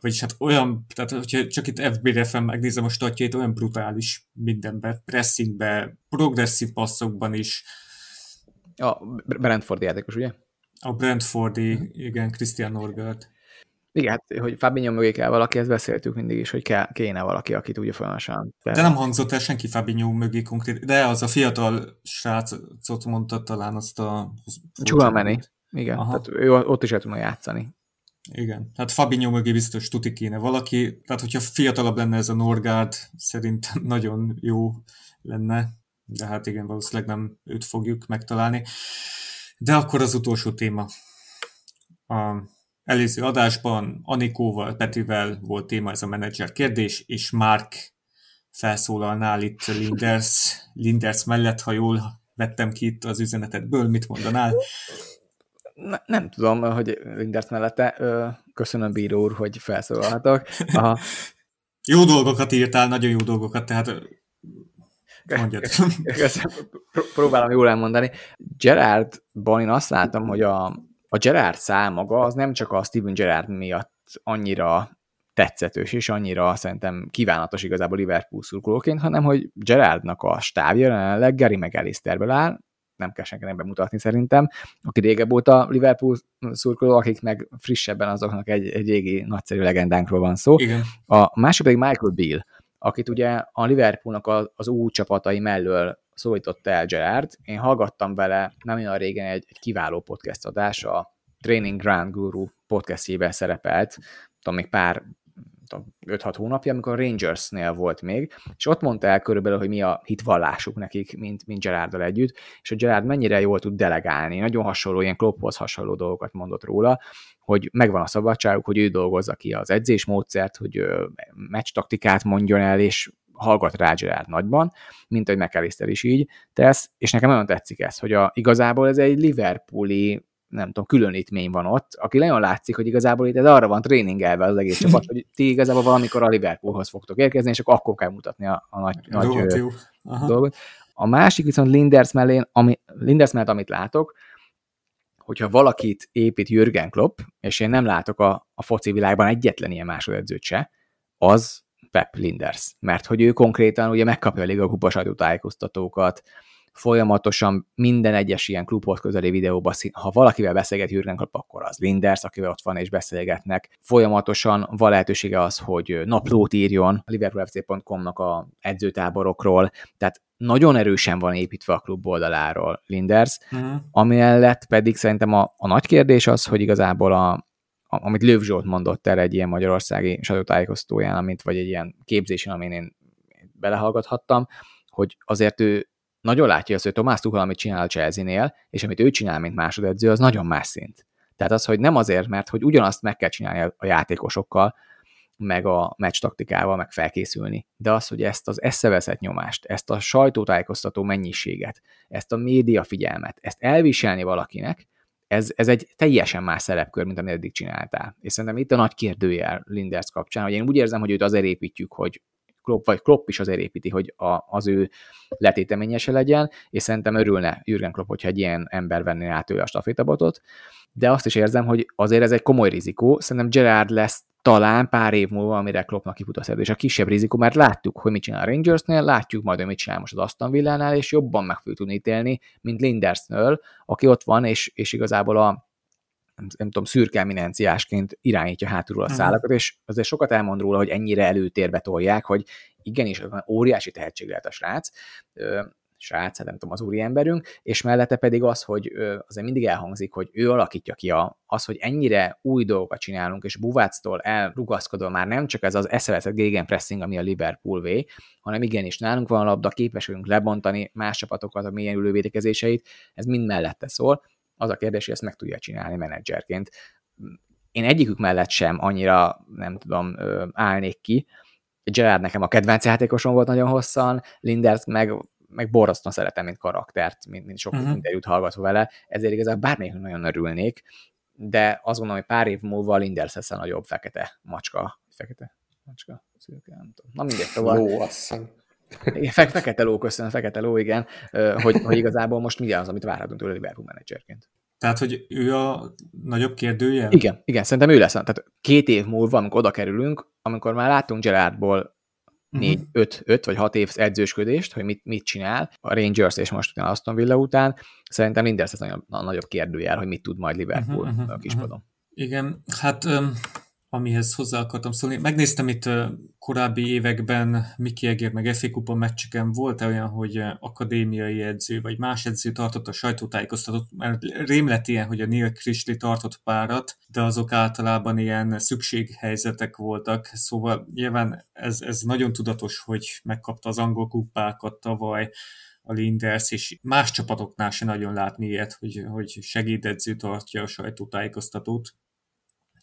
vagyis hát olyan, tehát hogyha csak itt FBRF-en megnézem a statjait, olyan brutális mindenben, pressingbe, progresszív passzokban is. A Brentfordi játékos, ugye? A Brentfordi, igen, Christian Norgard. Igen, hát, hogy Fabinho mögé kell valaki, ezt beszéltük mindig is, hogy kell, kéne valaki, aki tudja folyamatosan. De nem hangzott el senki Fabinho mögé konkrét, de az a fiatal srácot mondta talán azt a... Csulameni. Igen, Aha. tehát ő ott is el tudna játszani. Igen, tehát Fabinho mögé biztos tuti kéne valaki, tehát hogyha fiatalabb lenne ez a Norgard, szerintem <laughs> nagyon jó lenne, de hát igen, valószínűleg nem őt fogjuk megtalálni. De akkor az utolsó téma. A előző adásban Anikóval, Petivel volt téma ez a menedzser kérdés, és Mark felszólalnál itt Linders, Linders mellett, ha jól vettem ki itt az üzenetedből, mit mondanál? Ne, nem tudom, hogy Linders mellette. Köszönöm, bíró úr, hogy felszólalhatok. Aha. jó dolgokat írtál, nagyon jó dolgokat, tehát mondjad. Próbálom jól elmondani. Gerardban én azt látom, hogy a, a Gerard szál maga az nem csak a Steven Gerard miatt annyira tetszetős, és annyira szerintem kívánatos igazából Liverpool szurkolóként, hanem hogy Gerardnak a stábja jelenleg Gary McAllisterből áll, nem kell senkinek bemutatni szerintem, aki régebb óta Liverpool szurkoló, akik meg frissebben azoknak egy, egy régi nagyszerű legendánkról van szó. Igen. A másik pedig Michael Beal, akit ugye a Liverpoolnak az, az új csapatai mellől szólította el Gerard. Én hallgattam vele nem olyan régen egy, egy kiváló podcast adás, a Training Ground Guru podcastjében szerepelt, tudom, még pár 5-6 hónapja, amikor Rangersnél volt még, és ott mondta el körülbelül, hogy mi a hitvallásuk nekik, mint, mint Gerarddal együtt, és a Gerard mennyire jól tud delegálni, nagyon hasonló, ilyen Klopphoz hasonló dolgokat mondott róla, hogy megvan a szabadságuk, hogy ő dolgozza ki az edzésmódszert, hogy meccs taktikát mondjon el, és hallgat rá Gerard nagyban, mint hogy McAllister is így tesz, és nekem nagyon tetszik ez, hogy a, igazából ez egy Liverpooli nem tudom, különítmény van ott, aki nagyon látszik, hogy igazából itt ez arra van tréningelve az egész <laughs> csapat, hogy ti igazából valamikor a Liverpoolhoz fogtok érkezni, és akkor, akkor kell mutatni a, a nagy, jó, nagy jó. dolgot. A másik viszont Linders mellén, ami, Linders mellett, amit látok, hogyha valakit épít Jürgen Klopp, és én nem látok a, a foci világban egyetlen ilyen másodedzőt se, az Pep Linders. Mert hogy ő konkrétan ugye megkapja a Liga Kupa sajtótájékoztatókat, folyamatosan minden egyes ilyen klubhoz közeli videóban, ha valakivel beszélget Jürgen Klopp, akkor az Linders, akivel ott van és beszélgetnek. Folyamatosan van lehetősége az, hogy naplót írjon a liverpoolfc.com-nak a edzőtáborokról, tehát nagyon erősen van építve a klub oldaláról Linders, uh-huh. ami mellett pedig szerintem a, a nagy kérdés az, hogy igazából a, amit Löv Zsolt mondott el egy ilyen magyarországi sajtótájékoztóján, amint vagy egy ilyen képzésen, amin én belehallgathattam, hogy azért ő nagyon látja azt, hogy Tomás Tuchel, amit csinál a Chelsea-nél, és amit ő csinál, mint másodedző, az nagyon más szint. Tehát az, hogy nem azért, mert hogy ugyanazt meg kell csinálni a játékosokkal, meg a meccs taktikával, meg felkészülni, de az, hogy ezt az eszeveszett nyomást, ezt a sajtótájékoztató mennyiséget, ezt a média figyelmet, ezt elviselni valakinek, ez, ez egy teljesen más szerepkör, mint amit eddig csináltál. És szerintem itt a nagy kérdőjel Linders kapcsán, hogy én úgy érzem, hogy őt azért építjük, hogy Klopp, vagy Klopp is azért építi, hogy a, az ő letéteményese legyen, és szerintem örülne Jürgen Klopp, hogyha egy ilyen ember venné át ő a stafétabotot, de azt is érzem, hogy azért ez egy komoly rizikó, szerintem Gerard lesz talán pár év múlva, amire Kloppnak kifut a szerződés, a kisebb rizikó, mert láttuk, hogy mit csinál a Rangersnél, látjuk majd, hogy mit csinál most az Aston Villánál, és jobban meg fogjuk tudni ítélni, mint Lindersnél, aki ott van, és, és igazából a nem, nem tudom, szürke eminenciásként irányítja hátulról a szálakat, és azért sokat elmond róla, hogy ennyire előtérbe tolják, hogy igenis, óriási tehetség lehet a srác, srác, nem tudom, az úri emberünk, és mellette pedig az, hogy azért mindig elhangzik, hogy ő alakítja ki a, az, hogy ennyire új dolgokat csinálunk, és Buváctól elrugaszkodva már nem csak ez az eszeveszett gegenpressing, ami a Liverpool V, hanem igenis nálunk van a labda, képes vagyunk lebontani más csapatokat a mélyen ülővédekezéseit, ez mind mellette szól. Az a kérdés, hogy ezt meg tudja csinálni menedzserként. Én egyikük mellett sem annyira, nem tudom, állnék ki, Gerard nekem a kedvenc játékosom volt nagyon hosszan, Linders meg meg borzasztóan szeretem, mint karaktert, mint, mint sok uh-huh. interjút hallgatva vele, ezért igazából bármelyik nagyon örülnék, de azt gondolom, hogy pár év múlva Linders lesz a nagyobb fekete macska, fekete macska, szürke, nem tudom. Na mindegy, tovább. Ló, asszony. Igen, fe, fekete ló, köszönöm, fekete ló, igen, hogy, hogy igazából most mi az, amit várhatunk tőle Liverpool menedzserként. Tehát, hogy ő a nagyobb kérdője? Igen, igen, szerintem ő lesz. Tehát két év múlva, amikor oda kerülünk, amikor már láttunk Gerardból négy, uh-huh. öt, öt vagy hat év edzősködést, hogy mit, mit csinál a Rangers és most utána Aston Villa után. Szerintem mindez ez a, nagyobb kérdőjel, hogy mit tud majd Liverpool uh-huh, a kispadon. Uh-huh. Igen, hát um, amihez hozzá akartam szólni. Megnéztem itt korábbi években Miki Egér meg FA Kupa meccseken. Volt -e olyan, hogy akadémiai edző vagy más edző tartott a sajtótájékoztatót, mert rém lett ilyen, hogy a Neil Krisli tartott párat, de azok általában ilyen szükséghelyzetek voltak, szóval nyilván ez, ez nagyon tudatos, hogy megkapta az angol kupákat tavaly, a Linders, és más csapatoknál se nagyon látni ilyet, hogy, hogy segédedző tartja a sajtótájékoztatót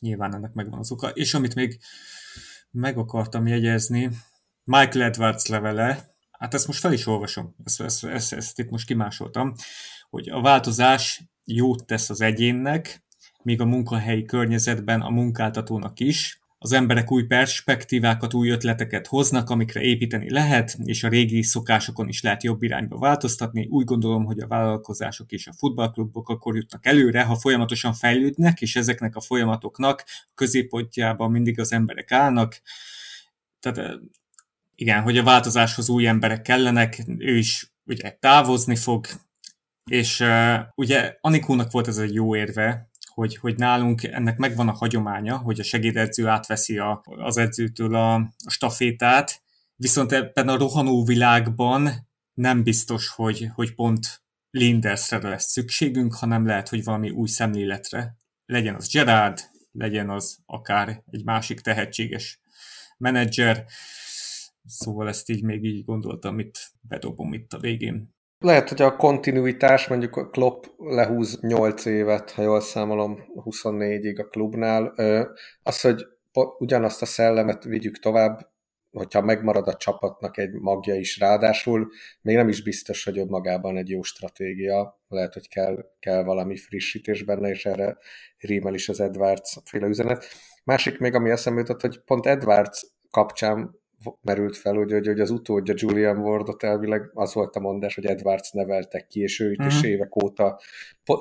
nyilván ennek megvan az oka. És amit még meg akartam jegyezni, Michael Edwards levele, hát ezt most fel is olvasom, ezt, ezt, ezt, ezt itt most kimásoltam, hogy a változás jót tesz az egyénnek, míg a munkahelyi környezetben a munkáltatónak is, az emberek új perspektívákat, új ötleteket hoznak, amikre építeni lehet, és a régi szokásokon is lehet jobb irányba változtatni. Úgy gondolom, hogy a vállalkozások és a futballklubok akkor jutnak előre, ha folyamatosan fejlődnek, és ezeknek a folyamatoknak a középpontjában mindig az emberek állnak. Tehát igen, hogy a változáshoz új emberek kellenek, ő is ugye távozni fog, és uh, ugye Anikónak volt ez egy jó érve, hogy, hogy nálunk ennek megvan a hagyománya, hogy a segédedző átveszi a, az edzőtől a, a stafétát, viszont ebben a rohanó világban nem biztos, hogy, hogy pont Lindersre lesz szükségünk, hanem lehet, hogy valami új szemléletre. Legyen az Gerard, legyen az akár egy másik tehetséges menedzser. Szóval ezt így még így gondoltam, itt bedobom itt a végén. Lehet, hogy a kontinuitás, mondjuk a Klopp lehúz 8 évet, ha jól számolom, 24-ig a klubnál. Az, hogy ugyanazt a szellemet vigyük tovább, hogyha megmarad a csapatnak egy magja is ráadásul, még nem is biztos, hogy magában egy jó stratégia, lehet, hogy kell, kell valami frissítés benne, és erre rímel is az Edwards féle üzenet. Másik még, ami eszembe jutott, hogy pont Edwards kapcsán merült fel, hogy, hogy, hogy az utódja Julian Wardot elvileg az volt a mondás, hogy Edwards neveltek ki, és őt uh-huh. is mhm. évek óta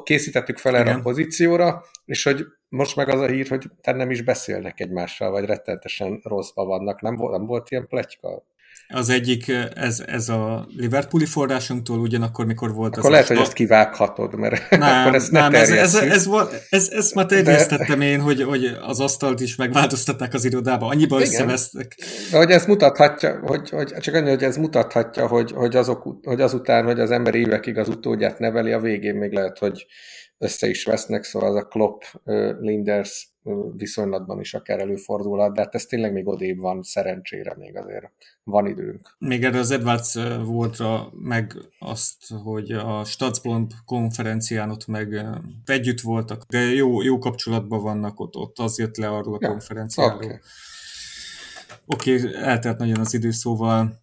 készítettük fel erre a pozícióra, és hogy most meg az a hír, hogy nem is beszélnek egymással, vagy rettenetesen rosszban vannak. Nem, volt, nem volt ilyen pletyka? Az egyik, ez, ez a Liverpooli forrásunktól, ugyanakkor mikor volt akkor az lehet, a... hogy ezt kivághatod, mert nem, <laughs> akkor ezt nem, ez, ez, ez, ez, ez már terjesztettem De... én, hogy, hogy az asztalt is megváltoztatták az irodába, annyiba Igen. összevesztek. De hogy ez mutathatja, hogy, hogy csak annyi, hogy ez mutathatja, hogy, hogy, azok, hogy azután, hogy az ember évekig az utódját neveli, a végén még lehet, hogy össze is vesznek, szóval az a Klopp Linders viszonylatban is akár előfordulhat, de hát ez tényleg még odébb van, szerencsére még azért van időnk. Még erre az Edwards voltra meg azt, hogy a Stadsblond konferencián ott meg együtt voltak, de jó, jó kapcsolatban vannak ott, ott az jött le arról a ja, konferenciáról. Oké, okay. okay, eltelt nagyon az idő, szóval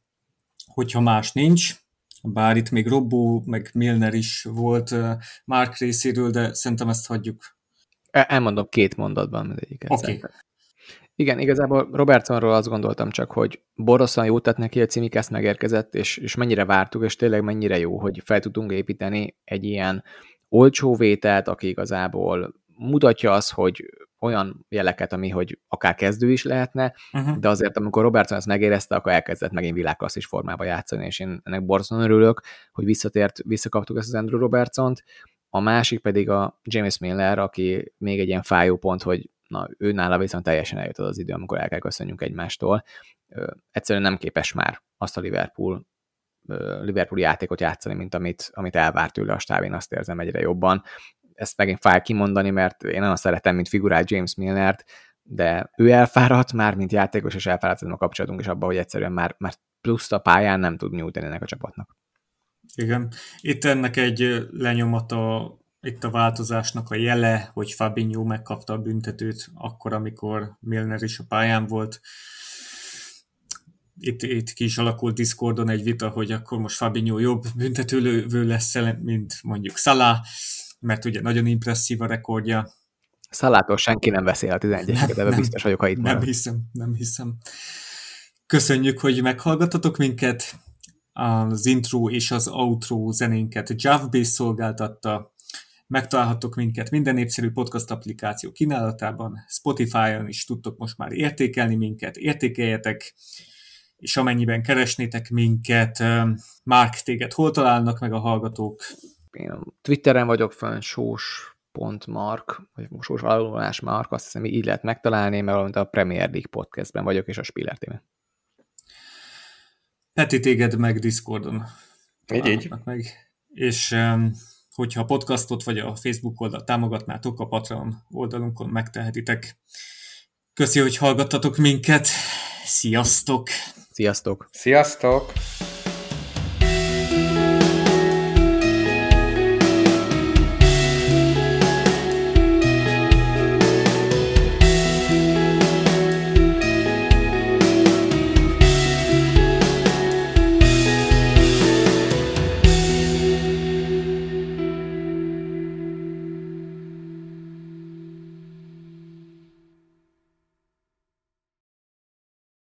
hogyha más nincs, bár itt még Robbo, meg Milner is volt Mark részéről, de szerintem ezt hagyjuk. Elmondom két mondatban mindegyiket. Oké. Okay. Igen, igazából Robertsonról azt gondoltam csak, hogy boroszan jót tett neki, a Cimikesz megérkezett, és, és mennyire vártuk, és tényleg mennyire jó, hogy fel tudunk építeni egy ilyen olcsó vételt, aki igazából mutatja azt, hogy olyan jeleket, ami hogy akár kezdő is lehetne, uh-huh. de azért amikor Robertson ezt megérezte, akkor elkezdett megint világklasszis formába játszani, és én ennek borzasztóan örülök, hogy visszatért, visszakaptuk ezt az Andrew Robertsont. A másik pedig a James Miller, aki még egy ilyen fájó pont, hogy na, ő nála viszont teljesen eljött az, az idő, amikor el kell köszönjünk egymástól. Ö, egyszerűen nem képes már azt a Liverpool Liverpool játékot játszani, mint amit, amit elvárt tőle a stáb, én azt érzem egyre jobban. Ezt megint fáj kimondani, mert én nagyon szeretem, mint figurát James Milnert, de ő elfáradt már, mint játékos, és elfáradt a kapcsolatunk is abban, hogy egyszerűen már, már pluszt a pályán nem tud nyújtani ennek a csapatnak. Igen. Itt ennek egy lenyomata, itt a változásnak a jele, hogy Fabinho megkapta a büntetőt akkor, amikor Milner is a pályán volt itt, itt ki is alakult Discordon egy vita, hogy akkor most Fabinho jobb büntetőlővő lesz, mint mondjuk Salah, mert ugye nagyon impresszív a rekordja. Szalától senki nem beszél a 11 de nem, biztos vagyok, ha itt Nem marad. hiszem, nem hiszem. Köszönjük, hogy meghallgatotok minket. Az intro és az outro zenénket Javbase szolgáltatta. Megtalálhatok minket minden népszerű podcast applikáció kínálatában, Spotify-on is tudtok most már értékelni minket, értékeljetek, és amennyiben keresnétek minket, Mark, téged hol találnak meg a hallgatók? Én Twitteren vagyok fönn, sós.mark, vagy sós alulvonás mark, azt hiszem, így lehet megtalálni, mert a Premier League podcastben vagyok, és a Spiller TV. Peti, téged meg Discordon. Így, így. Meg. És hogyha a podcastot vagy a Facebook oldalt támogatnátok, a Patreon oldalunkon megtehetitek. Köszi, hogy hallgattatok minket. Sziasztok! Sziasztok! Sziasztok!